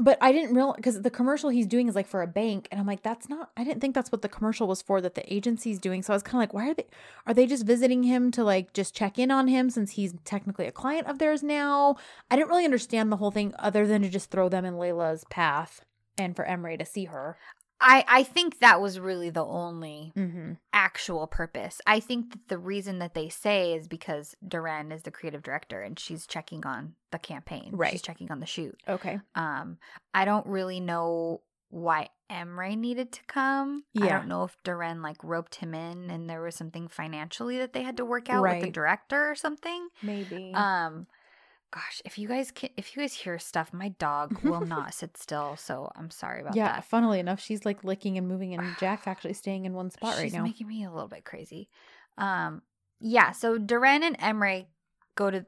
But I didn't realize, because the commercial he's doing is like for a bank. And I'm like, that's not, I didn't think that's what the commercial was for that the agency's doing. So I was kind of like, why are they, are they just visiting him to like just check in on him since he's technically a client of theirs now? I didn't really understand the whole thing other than to just throw them in Layla's path and for Emery to see her. I I think that was really the only Mm-hmm. actual purpose. I think that the reason that they say is because Deren is the creative director and she's checking on the campaign. Right. She's checking on the shoot. Okay. Um, I don't really know why Emre needed to come. Yeah. I don't know if Deren like roped him in and there was something financially that they had to work out with the director or something. Maybe. Um, gosh, if you guys can, if you guys hear stuff, my dog will not sit still. So I'm sorry about yeah, that. Yeah, funnily enough, she's like licking and moving, and Jack's actually staying in one spot right She's now. making me a little bit crazy. Um, yeah. So Deren and Emre go to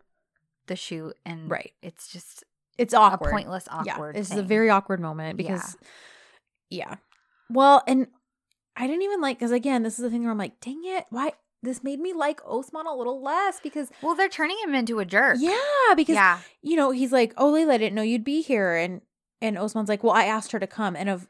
the shoot, and Right. it's just It's a awkward. pointless, awkward. Yeah, this is a very awkward moment because, yeah. Well, and I didn't even like because again, this is the thing where I'm like, dang it, why? This made me like Osman a little less because well. They're turning him into a jerk. yeah, because yeah. you know he's like, oh Layla, I didn't know you'd be here, and and Osman's like, well, I asked her to come, and of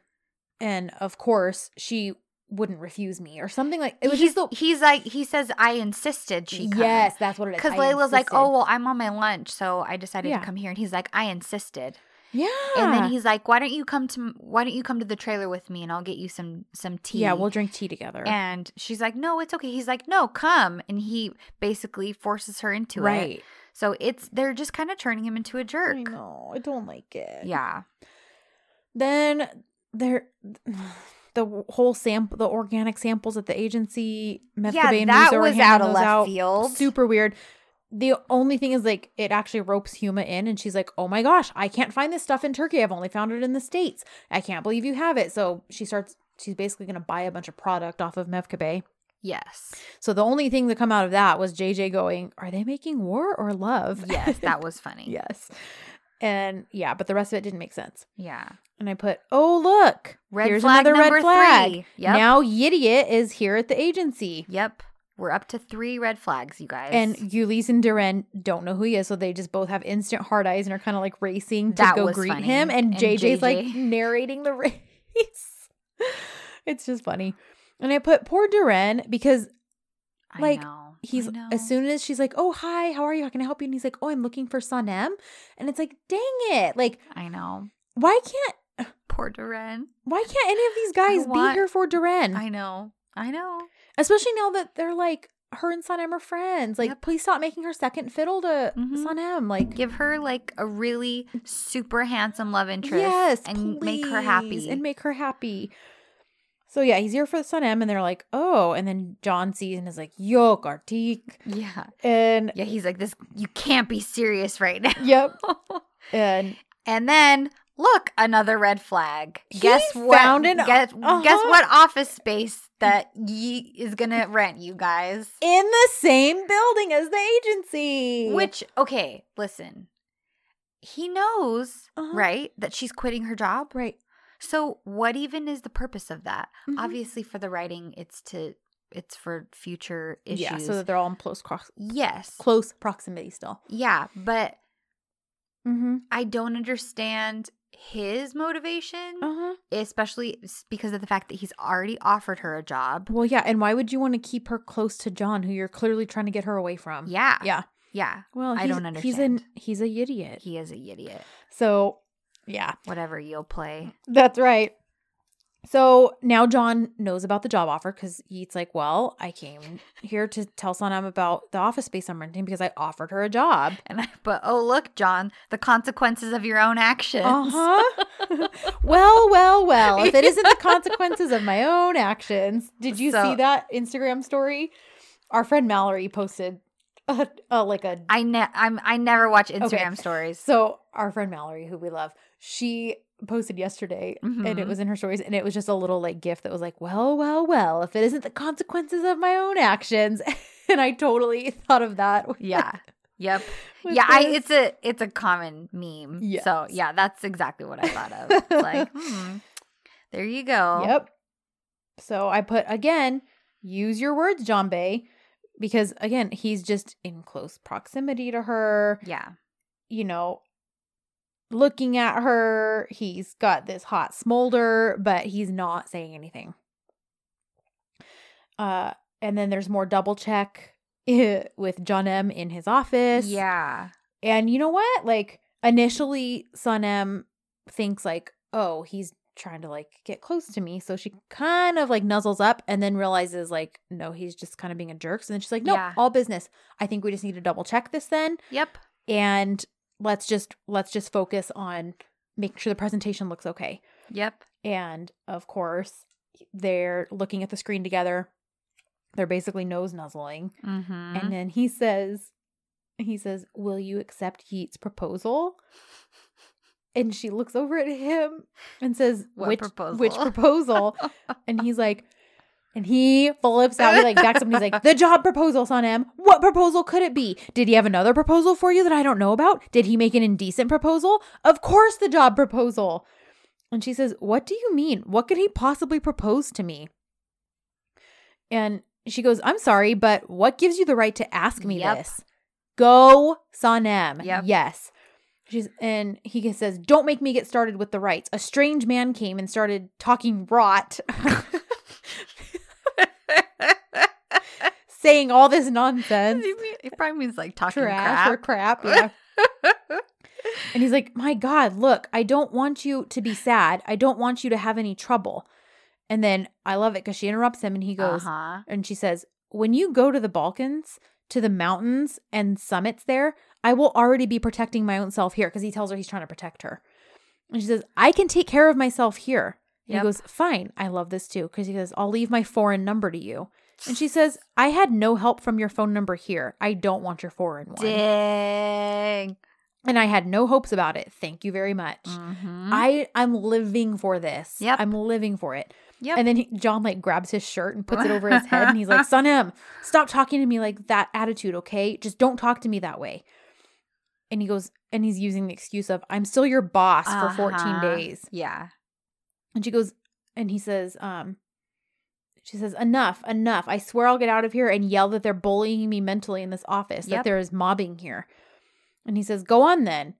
and of course she wouldn't refuse me or something like it was he's, the he's like he says I insisted she come. yes, that's what it is. Because Layla's like, oh well, I'm on my lunch, so I decided Yeah. to come here, and he's like, I insisted, yeah, and then he's like, why don't you come to why don't you come to the trailer with me, and I'll get you some some tea. yeah, we'll drink tea together, And she's like, no, it's okay. He's like, no, come, and he basically forces her into it. right. So it's they're just kind of turning him into a jerk. I know, I don't like it. Yeah. Then there the whole sample, the organic samples at the agency. Meth Yeah, that was out of left out. field. Super weird. The only thing is like it actually ropes Huma in, and she's like, "Oh my gosh, I can't find this stuff in Turkey. I've only found it in the states. I can't believe you have it." So she starts. She's basically going to buy a bunch of product off of Mevkibe. Yes. So the only thing that come out of that was JJ going, "Are they making war or love?" Yes, that was funny. yes. And yeah, but the rest of it didn't make sense. Yeah. And I put, "Oh look, Red here's flag another red flag." Yep. Now Yidiot is here at the agency. Yep. We're up to three red flags, you guys. And Ulysse and Deren don't know who he is, so they just both have instant hard eyes and are kind of like racing to That go greet funny. him. And, And JJ's like narrating the race. it's just funny. And I put poor Deren because I like, know. he's as soon as she's like, "Oh hi, how are you? How can I help you?" And he's like, "Oh, I'm looking for Sanem," and it's like, "Dang it! Like, I know. why can't Poor Deren. why can't any of these guys want- be here for Deren? I know. I know. Especially now that they're like her and Sanem are friends. Like, Yep. please stop making her second fiddle to Mhm. Sanem. Like, Give her like a really super handsome love interest. yes, and make her happy. and make her happy. So yeah, he's here for the Sanem, and they're like, "Oh," and then John sees and is like, "Yo, Kartik," yeah. and Yeah, he's like this you can't be serious right now. yep, and and then look, another red flag. He guess what? an- guess, guess uh-huh. what office space that ye is gonna rent you guys? in the same building as the agency. Which okay, listen. He knows, Uh-huh. right, that she's quitting her job. right? So what even is the purpose of that? Mhm. Obviously for the writing it's to it's for future issues. Yeah, so that they're all in close cross, yes. close proximity still. Yeah, but Mm-hmm. I don't understand his motivation, Uh huh. especially because of the fact that he's already offered her a job. Well, yeah, and why would you want to keep her close to John, who you're clearly trying to get her away from? Yeah. yeah. Yeah. Well, I don't understand. He's an he's a idiot. He is a idiot. So, yeah, Whatever you'll play. that's right. So now John knows about the job offer because he's like, "Well, I came here to tell Sanem about the office space I'm renting because I offered her a job." And I but oh look, John, the consequences of your own actions. Uh huh. well, well, well. If it isn't the consequences of my own actions, did you So- see that Instagram story? Our friend Mallory posted a, a like a I ne- I'm I never watch Instagram stories. So our friend Mallory, who we love, she posted yesterday and it Mhm. was in her stories and it was just a little like gift that was like, well, well, well, if it isn't the consequences of my own actions. and I totally thought of that. Yeah. Yep. yeah, I it's a it's a common meme. So yeah, that's exactly what I thought of. It's like, hmm, there you go. Yep. So I put again, use your words, John Bay, because again, he's just in close proximity to her, Yeah. you know, looking at her. He's got this hot smolder, but he's not saying anything. Uh and then there's more double check with John M in his office. Yeah. And you know what? Like initially Sanem thinks like, "Oh, he's trying to like get close to me." So she kind of like nuzzles up and then realizes like, "No, he's just kind of being a jerk." So then she's like, "No, Yeah. all business. I think we just need to double check this then Yep. and let's just let's just focus on making sure the presentation looks okay." Yep. And of course, they're looking at the screen together. They're basically nose nuzzling. Mm-hmm. And then he says, he says, Will you accept Yeat's proposal? And she looks over at him and says, What Which proposal?" which proposal? and he's like, and he flips out. He like backs up and he's like, The job proposal, Sanem. What proposal could it be? Did he have another proposal for you that I don't know about? Did he make an indecent proposal? Of course, the job proposal. And she says, What do you mean? What could he possibly propose to me? And she goes, I'm sorry, but what gives you the right to ask me Yep. this? Go, Sanem. Yep. Yes. She's and he says, Don't make me get started with the rights. A strange man came and started talking rot, saying all this nonsense. it probably means like talking Trash or crap. crap. Yeah. And he's like, My God, look, I don't want you to be sad. I don't want you to have any trouble. And then I love it because she interrupts him and he goes, uh-huh. and she says, When you go to the Balkans, to the mountains and summits there, I will already be protecting my own self here because he tells her he's trying to protect her. And she says, I can take care of myself here. And Yep. he goes, Fine, I love this too. Because he goes, I'll leave my foreign number to you. And she says, I had no help from your phone number here. I don't want your foreign one. Dang. And I had no hopes about it. Thank you very much. Mhm. I I'm living for this. Yep. I'm living for it. Yep. And then he, John like grabs his shirt and puts it over his head and he's like, "Sanem, stop talking to me like that attitude, okay? Just don't talk to me that way." And he goes and he's using the excuse of, "I'm still your boss for 14 Uh-huh. days." Yeah. And she goes and he says, um she says, "Enough, enough. I swear I'll get out of here and yell that they're bullying me mentally in this office, that there is mobbing here." And he says, "Go on then."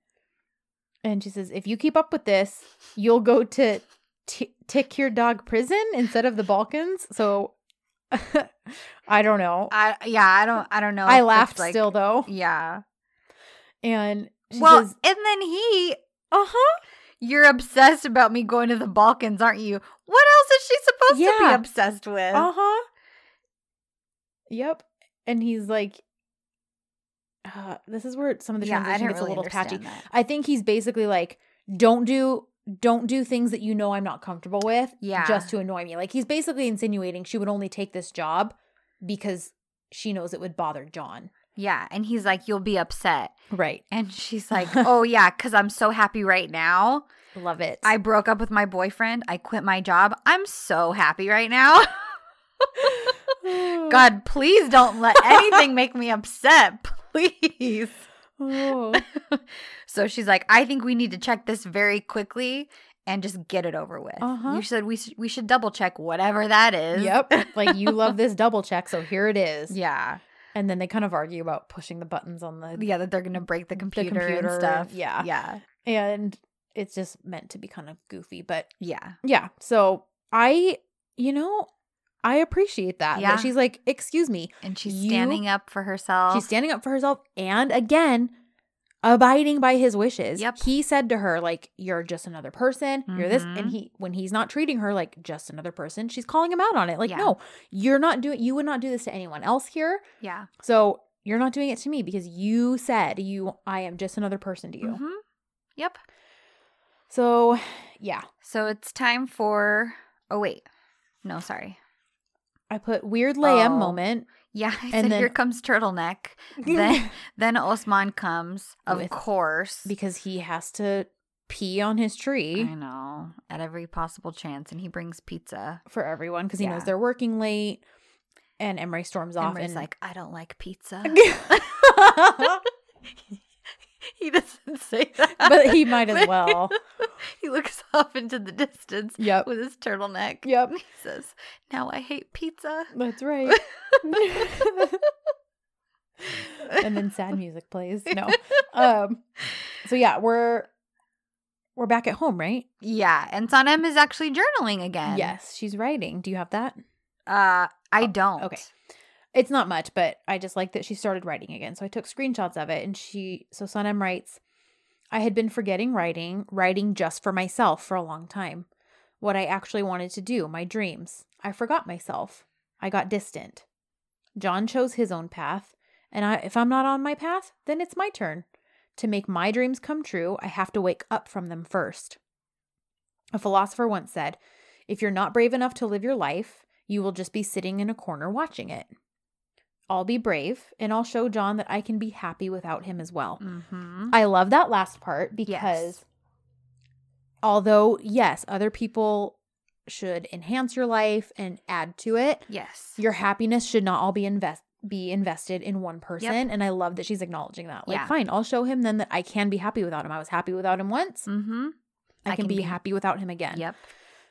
And she says, "If you keep up with this, you'll go to t- tick your dog prison instead of the Balkans." So I don't know. I yeah, I don't I don't know. I laughed like- still though. Yeah. And she well, says, and then he "Uh-huh. You're obsessed about me going to the Balkans, aren't you? What else is she supposed to be obsessed with? Uh-huh. Yep. And he's like uh, this is where some of the yeah, I gets really a little patchy. that. I think he's basically like, don't do don't do things that you know I'm not comfortable with Yeah. just to annoy me. Like he's basically insinuating she would only take this job because she knows it would bother John. Yeah, and he's like, "You'll be upset," Right. and she's like, "Oh yeah, because I'm so happy right now. Love it. I broke up with my boyfriend. I quit my job. I'm so happy right now. God, please don't let anything make me upset, please." Oh. So she's like, "I think we need to check this very quickly." And just get it over with. Uh-huh. You said we sh- we should double check whatever that is. Yep. Like you love this double check, so here it is. Yeah. And then they kind of argue about pushing the buttons on the Yeah, that they're gonna break the computer, computer, and stuff. yeah. Yeah. and it's just meant to be kind of goofy, but Yeah. yeah. So I, you know, I appreciate that. Yeah. That she's like, excuse me. And she's You- standing up for herself. She's standing up for herself and again, abiding by his wishes. Yep. He said to her, like, you're just another person. You're this. And he when he's not treating her like just another person, she's calling him out on it. Like, Yeah. no, you're not doing you would not do this to anyone else here. yeah. So you're not doing it to me because you said you I am just another person to you. Mhm. Yep. So yeah. So it's time for. Oh wait, no, sorry. I put weird Leia Oh. moment. Yeah, I And said then- here comes turtleneck. then then Osman comes, of With- course. because he has to pee on his tree I know at every possible chance, and he brings pizza. for everyone because he knows they're working late. And Emery storms off Emery's and like, I don't like pizza. he doesn't say that, but he might as well. he looks off into the distance Yep. with his turtleneck. Yep. He says, "Now I hate pizza." That's right. and then sad music plays. No. Um so yeah, we're we're back at home, right? Yeah, and Sanem is actually journaling again. Yes, she's writing. Do you have that? Uh, I Oh, don't. okay. It's not much, but I just like that she started writing again. So I took screenshots of it and she so Sanem writes, I had been forgetting writing, writing just for myself for a long time. What I actually wanted to do, my dreams. I forgot myself. I got distant. John chose his own path, and I, if I'm not on my path, then it's my turn. To make my dreams come true, I have to wake up from them first. A philosopher once said, If you're not brave enough to live your life, you will just be sitting in a corner watching it. I'll be brave, and I'll show John that I can be happy without him as well. Mm-hmm. I love that last part because Yes. although, yes, other people should enhance your life and add to it, Yes. your happiness should not all be invest be invested in one person. And I love that she's acknowledging that. Like, Yeah. fine, I'll show him then that I can be happy without him. I was happy without him once. Mm-hmm. I, I can, can be, be- happy without him again. Yep.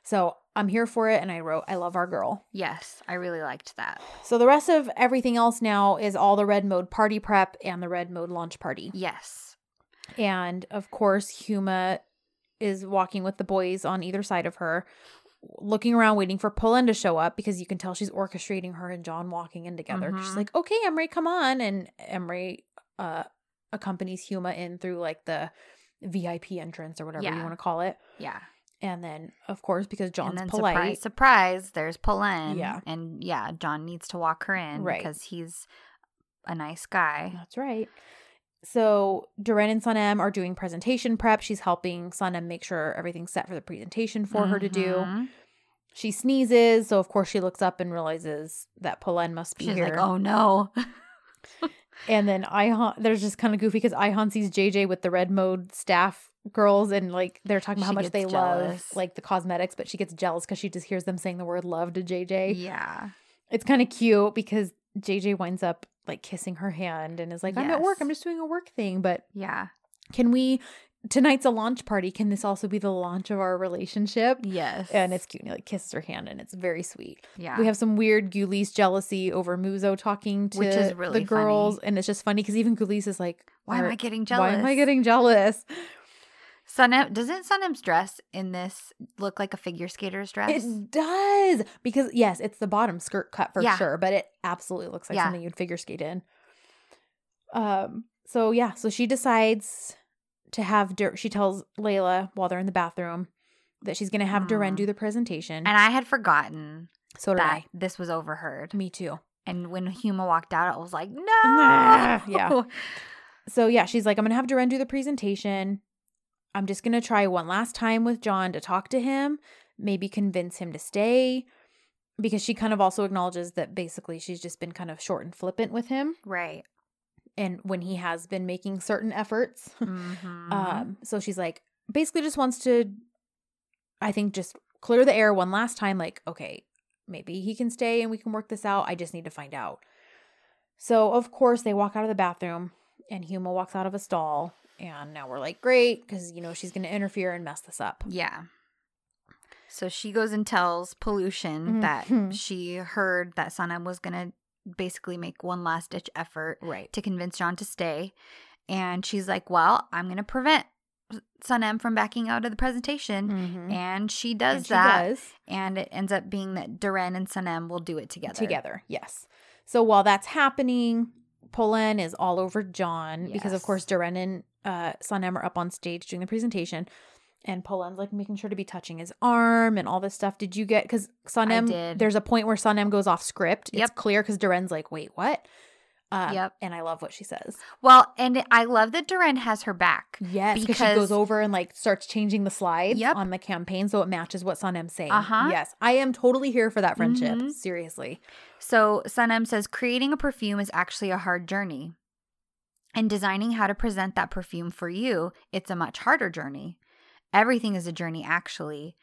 So I'm here for it. And I wrote, I love our girl. Yes, I really liked that. So the rest of everything else now is all the red mode party prep and the red mode launch party. Yes. And of course, Huma is walking with the boys on either side of her, looking around, waiting for Polen to show up because you can tell she's orchestrating her and John walking in together. She's Mhm. like, okay, Emery, come on. And Emery uh, accompanies Huma in through like the VIP entrance or whatever you want to call it. Yeah. And then, of course, because John's polite. surprise, surprise, there's Polen. Yeah. And yeah, John needs to walk her in Right. because he's a nice guy. That's right. so Deren and Sanem are doing presentation prep. She's helping Sanem make sure everything's set for the presentation for her to do. Mhm. She sneezes, so of course she looks up and realizes that Polen must be She's here. like, oh no. And then Ayhan, there's just kind of goofy because Ayhan sees JJ with the red mode staff girls, and like they're talking about how She much they gets love like the cosmetics, but she gets jealous because she just hears them saying the word love to JJ. yeah. It's kind of cute because JJ winds up like kissing her hand and is like, I'm at work, I'm just doing a work thing. But Yeah. can we, tonight's a launch party. Can this also be the launch of our relationship? Yes. And it's cute. And he like kisses her hand and it's very sweet. yeah. We have some weird Güliz jealousy over Muzo talking to Which is really the girls, funny. and it's just funny because even Güliz is like, why am I getting jealous? Why am I getting jealous?" Sanem doesn't Sanem's dress in this look like a figure skater's dress? It does because yes, it's the bottom skirt cut for Yeah. sure, but it absolutely looks like Yeah. something you'd figure skate in. Um. So yeah, so she decides to have Dur- she tells Layla while they're in the bathroom that she's gonna have Deren Mm. do the presentation. and I had forgotten so did that I. this was overheard. Me too. And when Huma walked out, I was like, no. Nah, yeah. So yeah, she's like, I'm gonna have Deren do the presentation. I'm just gonna try one last time with John to talk to him, maybe convince him to stay. Because she kind of also acknowledges that basically she's just been kind of short and flippant with him. Right. And when he has been making certain efforts. Mhm. um, so she's like, basically just wants to, I think, just clear the air one last time. Like, okay, maybe he can stay and we can work this out. I just need to find out. So, of course, they walk out of the bathroom and Huma walks out of a stall. And now we're like, great, because, you know, she's going to interfere and mess this up. yeah. So she goes and tells Pollution Mhm. that she heard that Sanem was going to basically make one last ditch effort Right. to convince John to stay. And she's like, well, I'm going to prevent Sanem from backing out of the presentation. Mhm. And she does And she that. does. And it ends up being that Deren and Sanem will do it together. together. Yes. So while that's happening, Polen is all over John because, of course, Deren and uh, Sanem are up on stage doing the presentation. And Polen's like making sure to be touching his arm and all this stuff. Did you get because Sanem? did. There's a point where Sanem goes off script. It's clear because Deren's like, "Wait, what?" Um, Yep. And I love what she says. Well, and I love that Deren has her back. Yes, because she goes over and like starts changing the slides Yep. on the campaign so it matches what Sanem's saying. Uh-huh. Yes, I am totally here for that friendship. Mhm. Seriously. So Sanem says creating a perfume is actually a hard journey. And designing how to present that perfume for you, it's a much harder journey. Everything is a journey actually.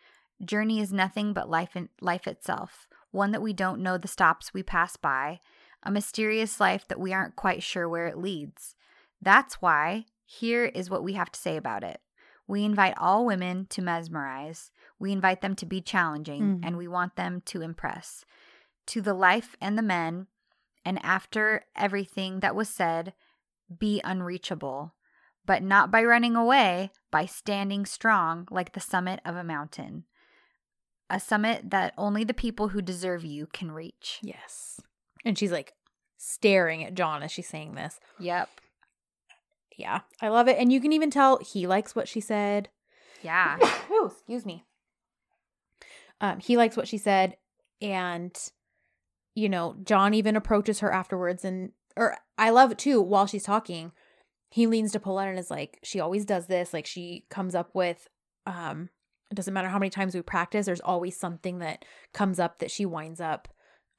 Journey is nothing but life in, life itself, one that we don't know the stops we pass by, a mysterious life that we aren't quite sure where it leads. That's why here is what we have to say about it. We invite all women to mesmerize. We invite them to be challenging Mhm. and we want them to impress. To the life and the men, and after everything that was said, be unreachable, but not by running away, by standing strong like the summit of a mountain. A summit that only the people who deserve you can reach. Yes. And she's like staring at John as she's saying this. Yep. Yeah, I love it. And you can even tell he likes what she said. Yeah. oh, excuse me. Um, he likes what she said. And, you know, John even approaches her afterwards. And, or I love it too, while she's talking, he leans to Paulette and is like, she always does this. Like, she comes up with, um, it doesn't matter how many times we practice, there's always something that comes up that she winds up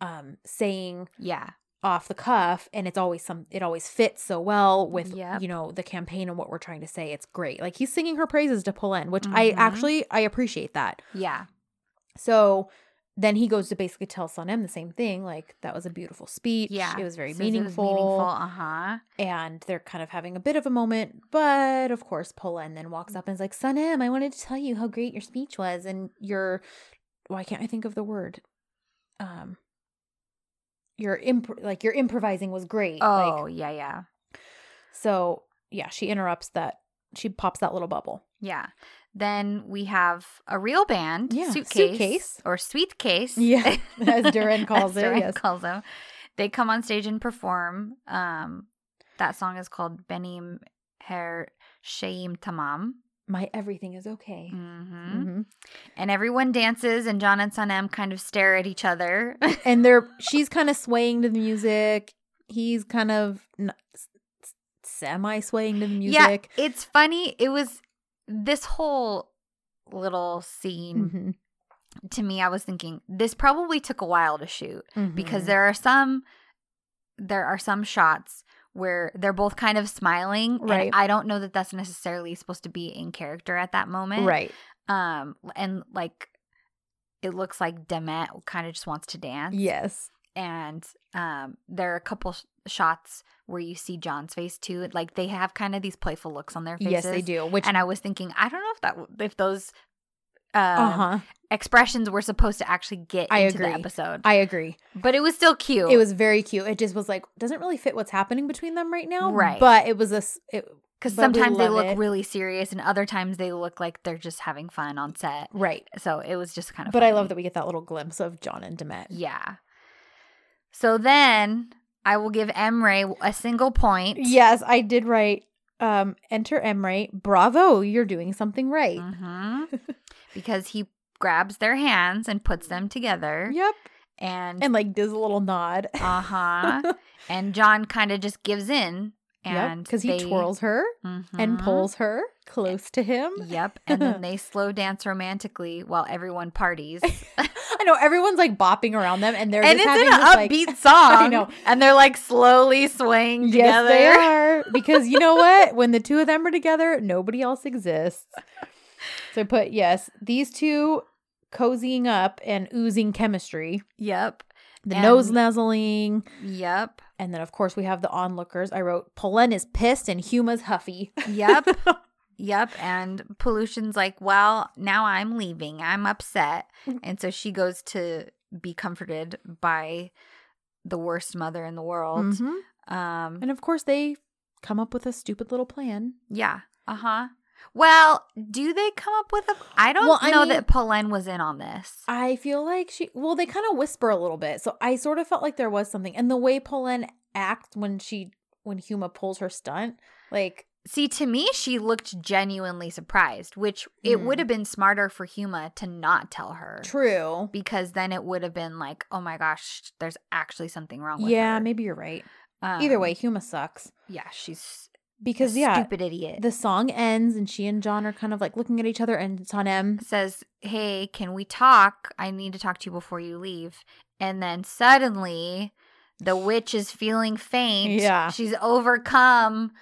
um saying Yeah. off the cuff and it's always some it always fits so well with Yep. you know the campaign and what we're trying to say it's great like he's singing her praises to Polen which I Mhm. actually I appreciate that Yeah. so then he goes to basically tell Sanem the same thing like that was a beautiful speech Yeah. it was very Says meaningful, meaningful. Uh huh. and they're kind of having a bit of a moment but of course Polen then walks up and is like Sanem I wanted to tell you how great your speech was and your why can't I think of the word um your imp- like your improvising was great like Oh, yeah, yeah. so yeah, she interrupts that. She pops that little bubble. Yeah. Then we have a real band, Yeah, suitcase, Suitcase. or sweet case. Yeah, as Deren calls As it, Deren yes. calls them. They come on stage and perform. Um, that song is called Benim Her Şeyim Tamam. My everything is okay. hmm Mhm. And everyone dances, and John and Sanem kind of stare at each other. And they're she's kind of swaying to the music. He's kind of n- s- s- semi swaying to the music. Yeah, music. it's funny. It was this whole little scene Mhm, to me. I was thinking this probably took a while to shoot because mhm. there are some there are some shots where they're both kind of smiling Right. and i don't know that that's necessarily supposed to be in character at that moment right. um and like it looks like demet kind of just wants to dance Yes. and um there are a couple shots where you see john's face too like they have kind of these playful looks on their faces Yes, they do. Which and i was thinking i don't know if that if those uh, uh huh. expressions were supposed to actually get I into agree. the episode I agree. but it was still cute It was very cute. It just was like doesn't really fit what's happening between them right now. Right. But it was a It, Because sometimes they look it. really serious, and other times they look like they're just having fun on set. right. So it was just kind of. But I love that we get that little glimpse of John and Demet. Yeah. So then I will give Emre a single point. Yes, I did write. Um, enter Emre. Bravo, you're doing something right. hmm because he grabs their hands and puts them together, Yep. and And like does a little nod. uh huh, and John kind of just gives in, and because he twirls her and Mhm. pulls her close to him. Yep, and then they slow dance romantically while everyone parties. I know everyone's like bopping around them, and they're and just it's having an this, like- upbeat song. I know. And they're like slowly swaying Yes, together. they are. Because you know what? When the two of them are together, nobody else exists. So I put yes, these two cozying up and oozing chemistry. Yep. The And- nose nuzzling. Yep. And then of course we have the onlookers. I wrote Polen is pissed and Huma's huffy. Yep. Yep. And Pollution's like, well, now I'm leaving. I'm upset. Mm. And so she goes to be comforted by the worst mother in the world. Mhm. Um, And of course they come up with a stupid little plan. yeah. Uh huh. Well, do they come up with a? I don't Well, I know mean- that Polen was in on this. I feel like she well, they kind of whisper a little bit. So I sort of felt like there was something. And the way Polen acts when she when Huma pulls her stunt, like See, to me, she looked genuinely surprised, which it Mm. would have been smarter for Huma to not tell her. true. Because then it would have been like, oh my gosh, there's actually something wrong with Yeah, her. maybe you're right. Either Um, way, Huma sucks. Yeah, she's Because a yeah, stupid idiot. the song ends and she and John are kind of like looking at each other and it's on M says, hey, can we talk? I need to talk to you before you leave. And then suddenly, the witch is feeling faint. Yeah. She's overcome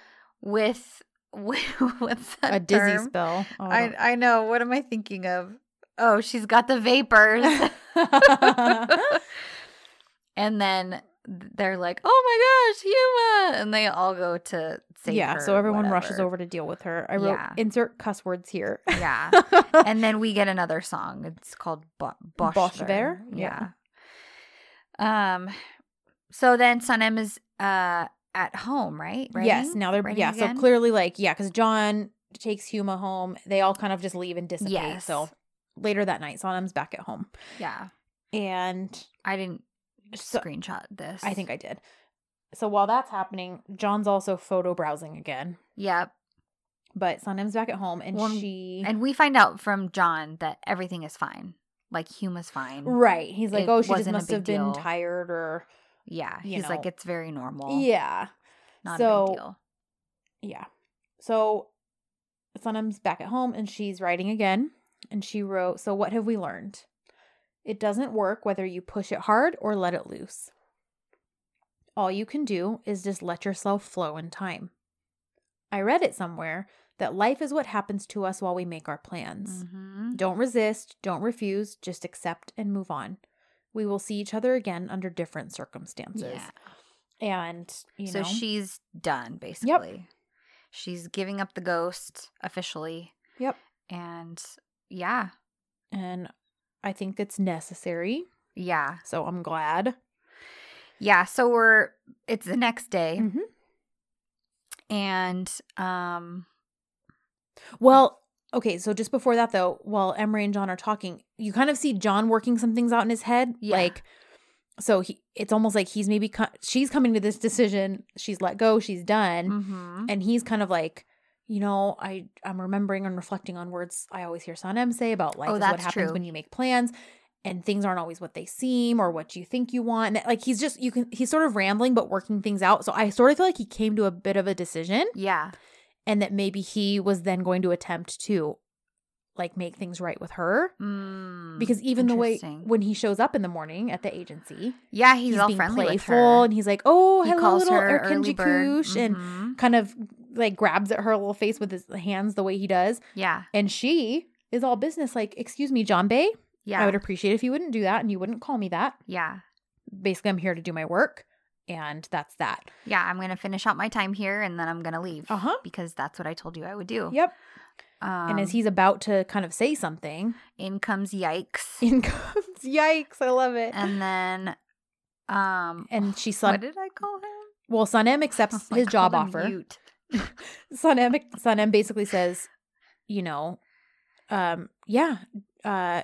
with, with what's that a dizzy spell. Oh, I I, know. What am I thinking of? Oh, she's got the vapors. and then they're like, "Oh my gosh, Huma!" And they all go to save yeah, so everyone rushes over to deal with her. I wrote Yeah. insert cuss words here. Yeah, and then we get another song. It's called Bo- Bosch, Bosch Ver. Ver? Yeah. Um. So then Sanem is uh at home, right? yes, now they're Writing yeah. again? So clearly, like yeah, because John takes Huma home. They all kind of just leave and dissipate. Yes. So later that night, Sanem's back at home, Yeah. and I didn't So- screenshot this. I think I did. So while that's happening, John's also photo browsing again. Yep. But Sanem's back at home, and Well, she And we find out from John that everything is fine. Like Huma's fine. right. He's like, It oh, she just must have been tired, or Yeah. He's like, it's very normal. yeah, Not a so- big deal. yeah. So Sanem's back at home, and she's writing again, and she wrote, "So what have we learned? It doesn't work whether you push it hard or let it loose. All you can do is just let yourself flow in time. I read it somewhere." That life is what happens to us while we make our plans. Mhm. Don't resist, don't refuse, just accept and move on. We will see each other again under different circumstances. Yeah. And, you so know, she's done, basically. She's giving up the ghost officially. Yep. And yeah. and I think it's necessary. Yeah. So I'm glad. Yeah. So we're, it's the next day. Mhm. And, um, Well, okay, so just before that though, while Emre and John are talking, you kind of see John working some things out in his head. Yeah. Like, so he, it's almost like he's maybe, co- she's coming to this decision. She's let go, she's done. mhm. and he's kind of like you know i i'm remembering and reflecting on words i always hear sanem say about life Oh, is what happens true. when you make plans and things aren't always what they seem or what you think you want. And, like he's just you can he's sort of rambling but working things out. So I sort of feel like he came to a bit of a decision Yeah. And that maybe he was then going to attempt to like make things right with her. Mm, Because even the way when he shows up in the morning at the agency, yeah, he's, all being friendly with playful her. and he's like, "Oh, he hello, calls little her early. Kush," and Mhm. kind of like grabs at her little face with his hands the way he does. yeah, And she is all business, like, "Excuse me, John Bay, yeah, I would appreciate if you wouldn't do that and you wouldn't call me that. yeah, Basically, I'm here to do my work, and that's that." yeah. I'm gonna finish out my time here, and then I'm gonna leave Uh huh. because that's what I told you I would do. Yep. Um, and as he's about to kind of say something, in comes yikes, in comes yikes! I love it. and then, um, And she what Sun did I call him? well, Sanem accepts I his job offer. Sanem Sun M basically says, you know, um, yeah, uh,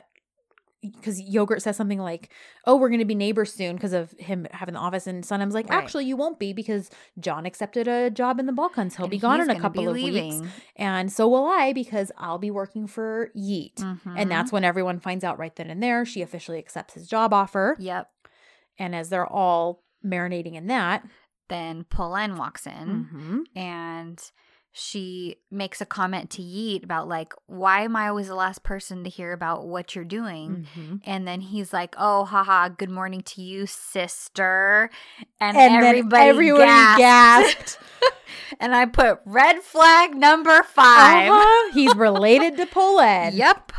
because yogurt says something like, "Oh, we're going to be neighbors soon" because of him having the office, and Sanem's like, Right. "Actually, you won't be because John accepted a job in the Balkans. He'll And be gone in a couple of weeks, and so will I because I'll be working for Yeet." Mhm. And that's when everyone finds out right then and there. She officially accepts his job offer. yep. And as they're all marinating in that, Then Polen walks in. mhm, and she makes a comment to Yeet about like, why am I always the last person to hear about what you're doing? mhm. And then he's like, "Oh, haha, good morning to you, sister." And, and everybody everyone gasped. gasped. and I put red flag number 5 Uh-huh. He's related to Polen. Yep.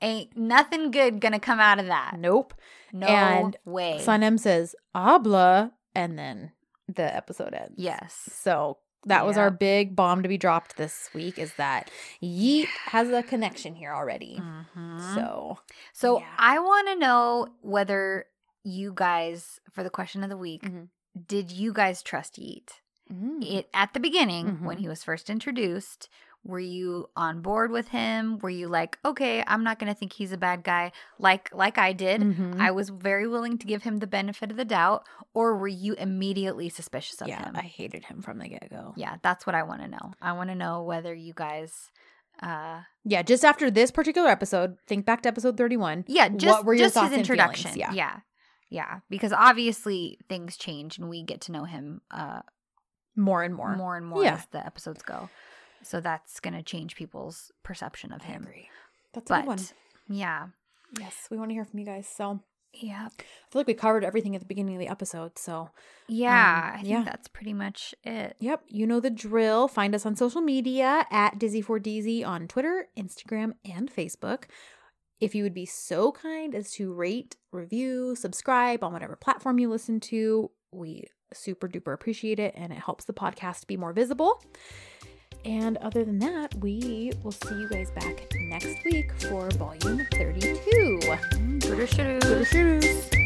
Ain't nothing good gonna come out of that. Nope. No And way. Sanem says, Abla, and then the episode ends. yes. So that was our big bomb to be dropped this week is that Yeet has a connection here already. Mhm. So So Yeah. I want to know whether you guys, for the question of the week, Mhm. did you guys trust Yeet? mm, It at the beginning when Mhm. he was first introduced. Were you on board with him? Were you like, okay, I'm not gonna think he's a bad guy, like like I did. mhm. I was very willing to give him the benefit of the doubt, or were you immediately suspicious of yeah, him? I hated him from the get go. yeah, that's what I want to know. I want to know whether you guys, uh, Yeah, just after this particular episode, think back to episode 31. yeah, just were your just thoughts his introduction. Yeah. yeah, yeah, because obviously things change and we get to know him uh More and more. more and more Yeah. as the episodes go. So that's gonna change people's perception of I him. agree. That's a good one. Yeah, Yes, we want to hear from you guys. So yeah, I feel like we covered everything at the beginning of the episode. So, yeah. Um, I think yeah. that's pretty much it. yep, you know the drill. Find us on social media at Dizzy4DZ on Twitter, Instagram, and Facebook. If you would be so kind as to rate, review, subscribe on whatever platform you listen to, we super duper appreciate it and it helps the podcast be more visible. And other than that, we will see you guys back next week for volume 32. Mm, Twitter Toodaloo.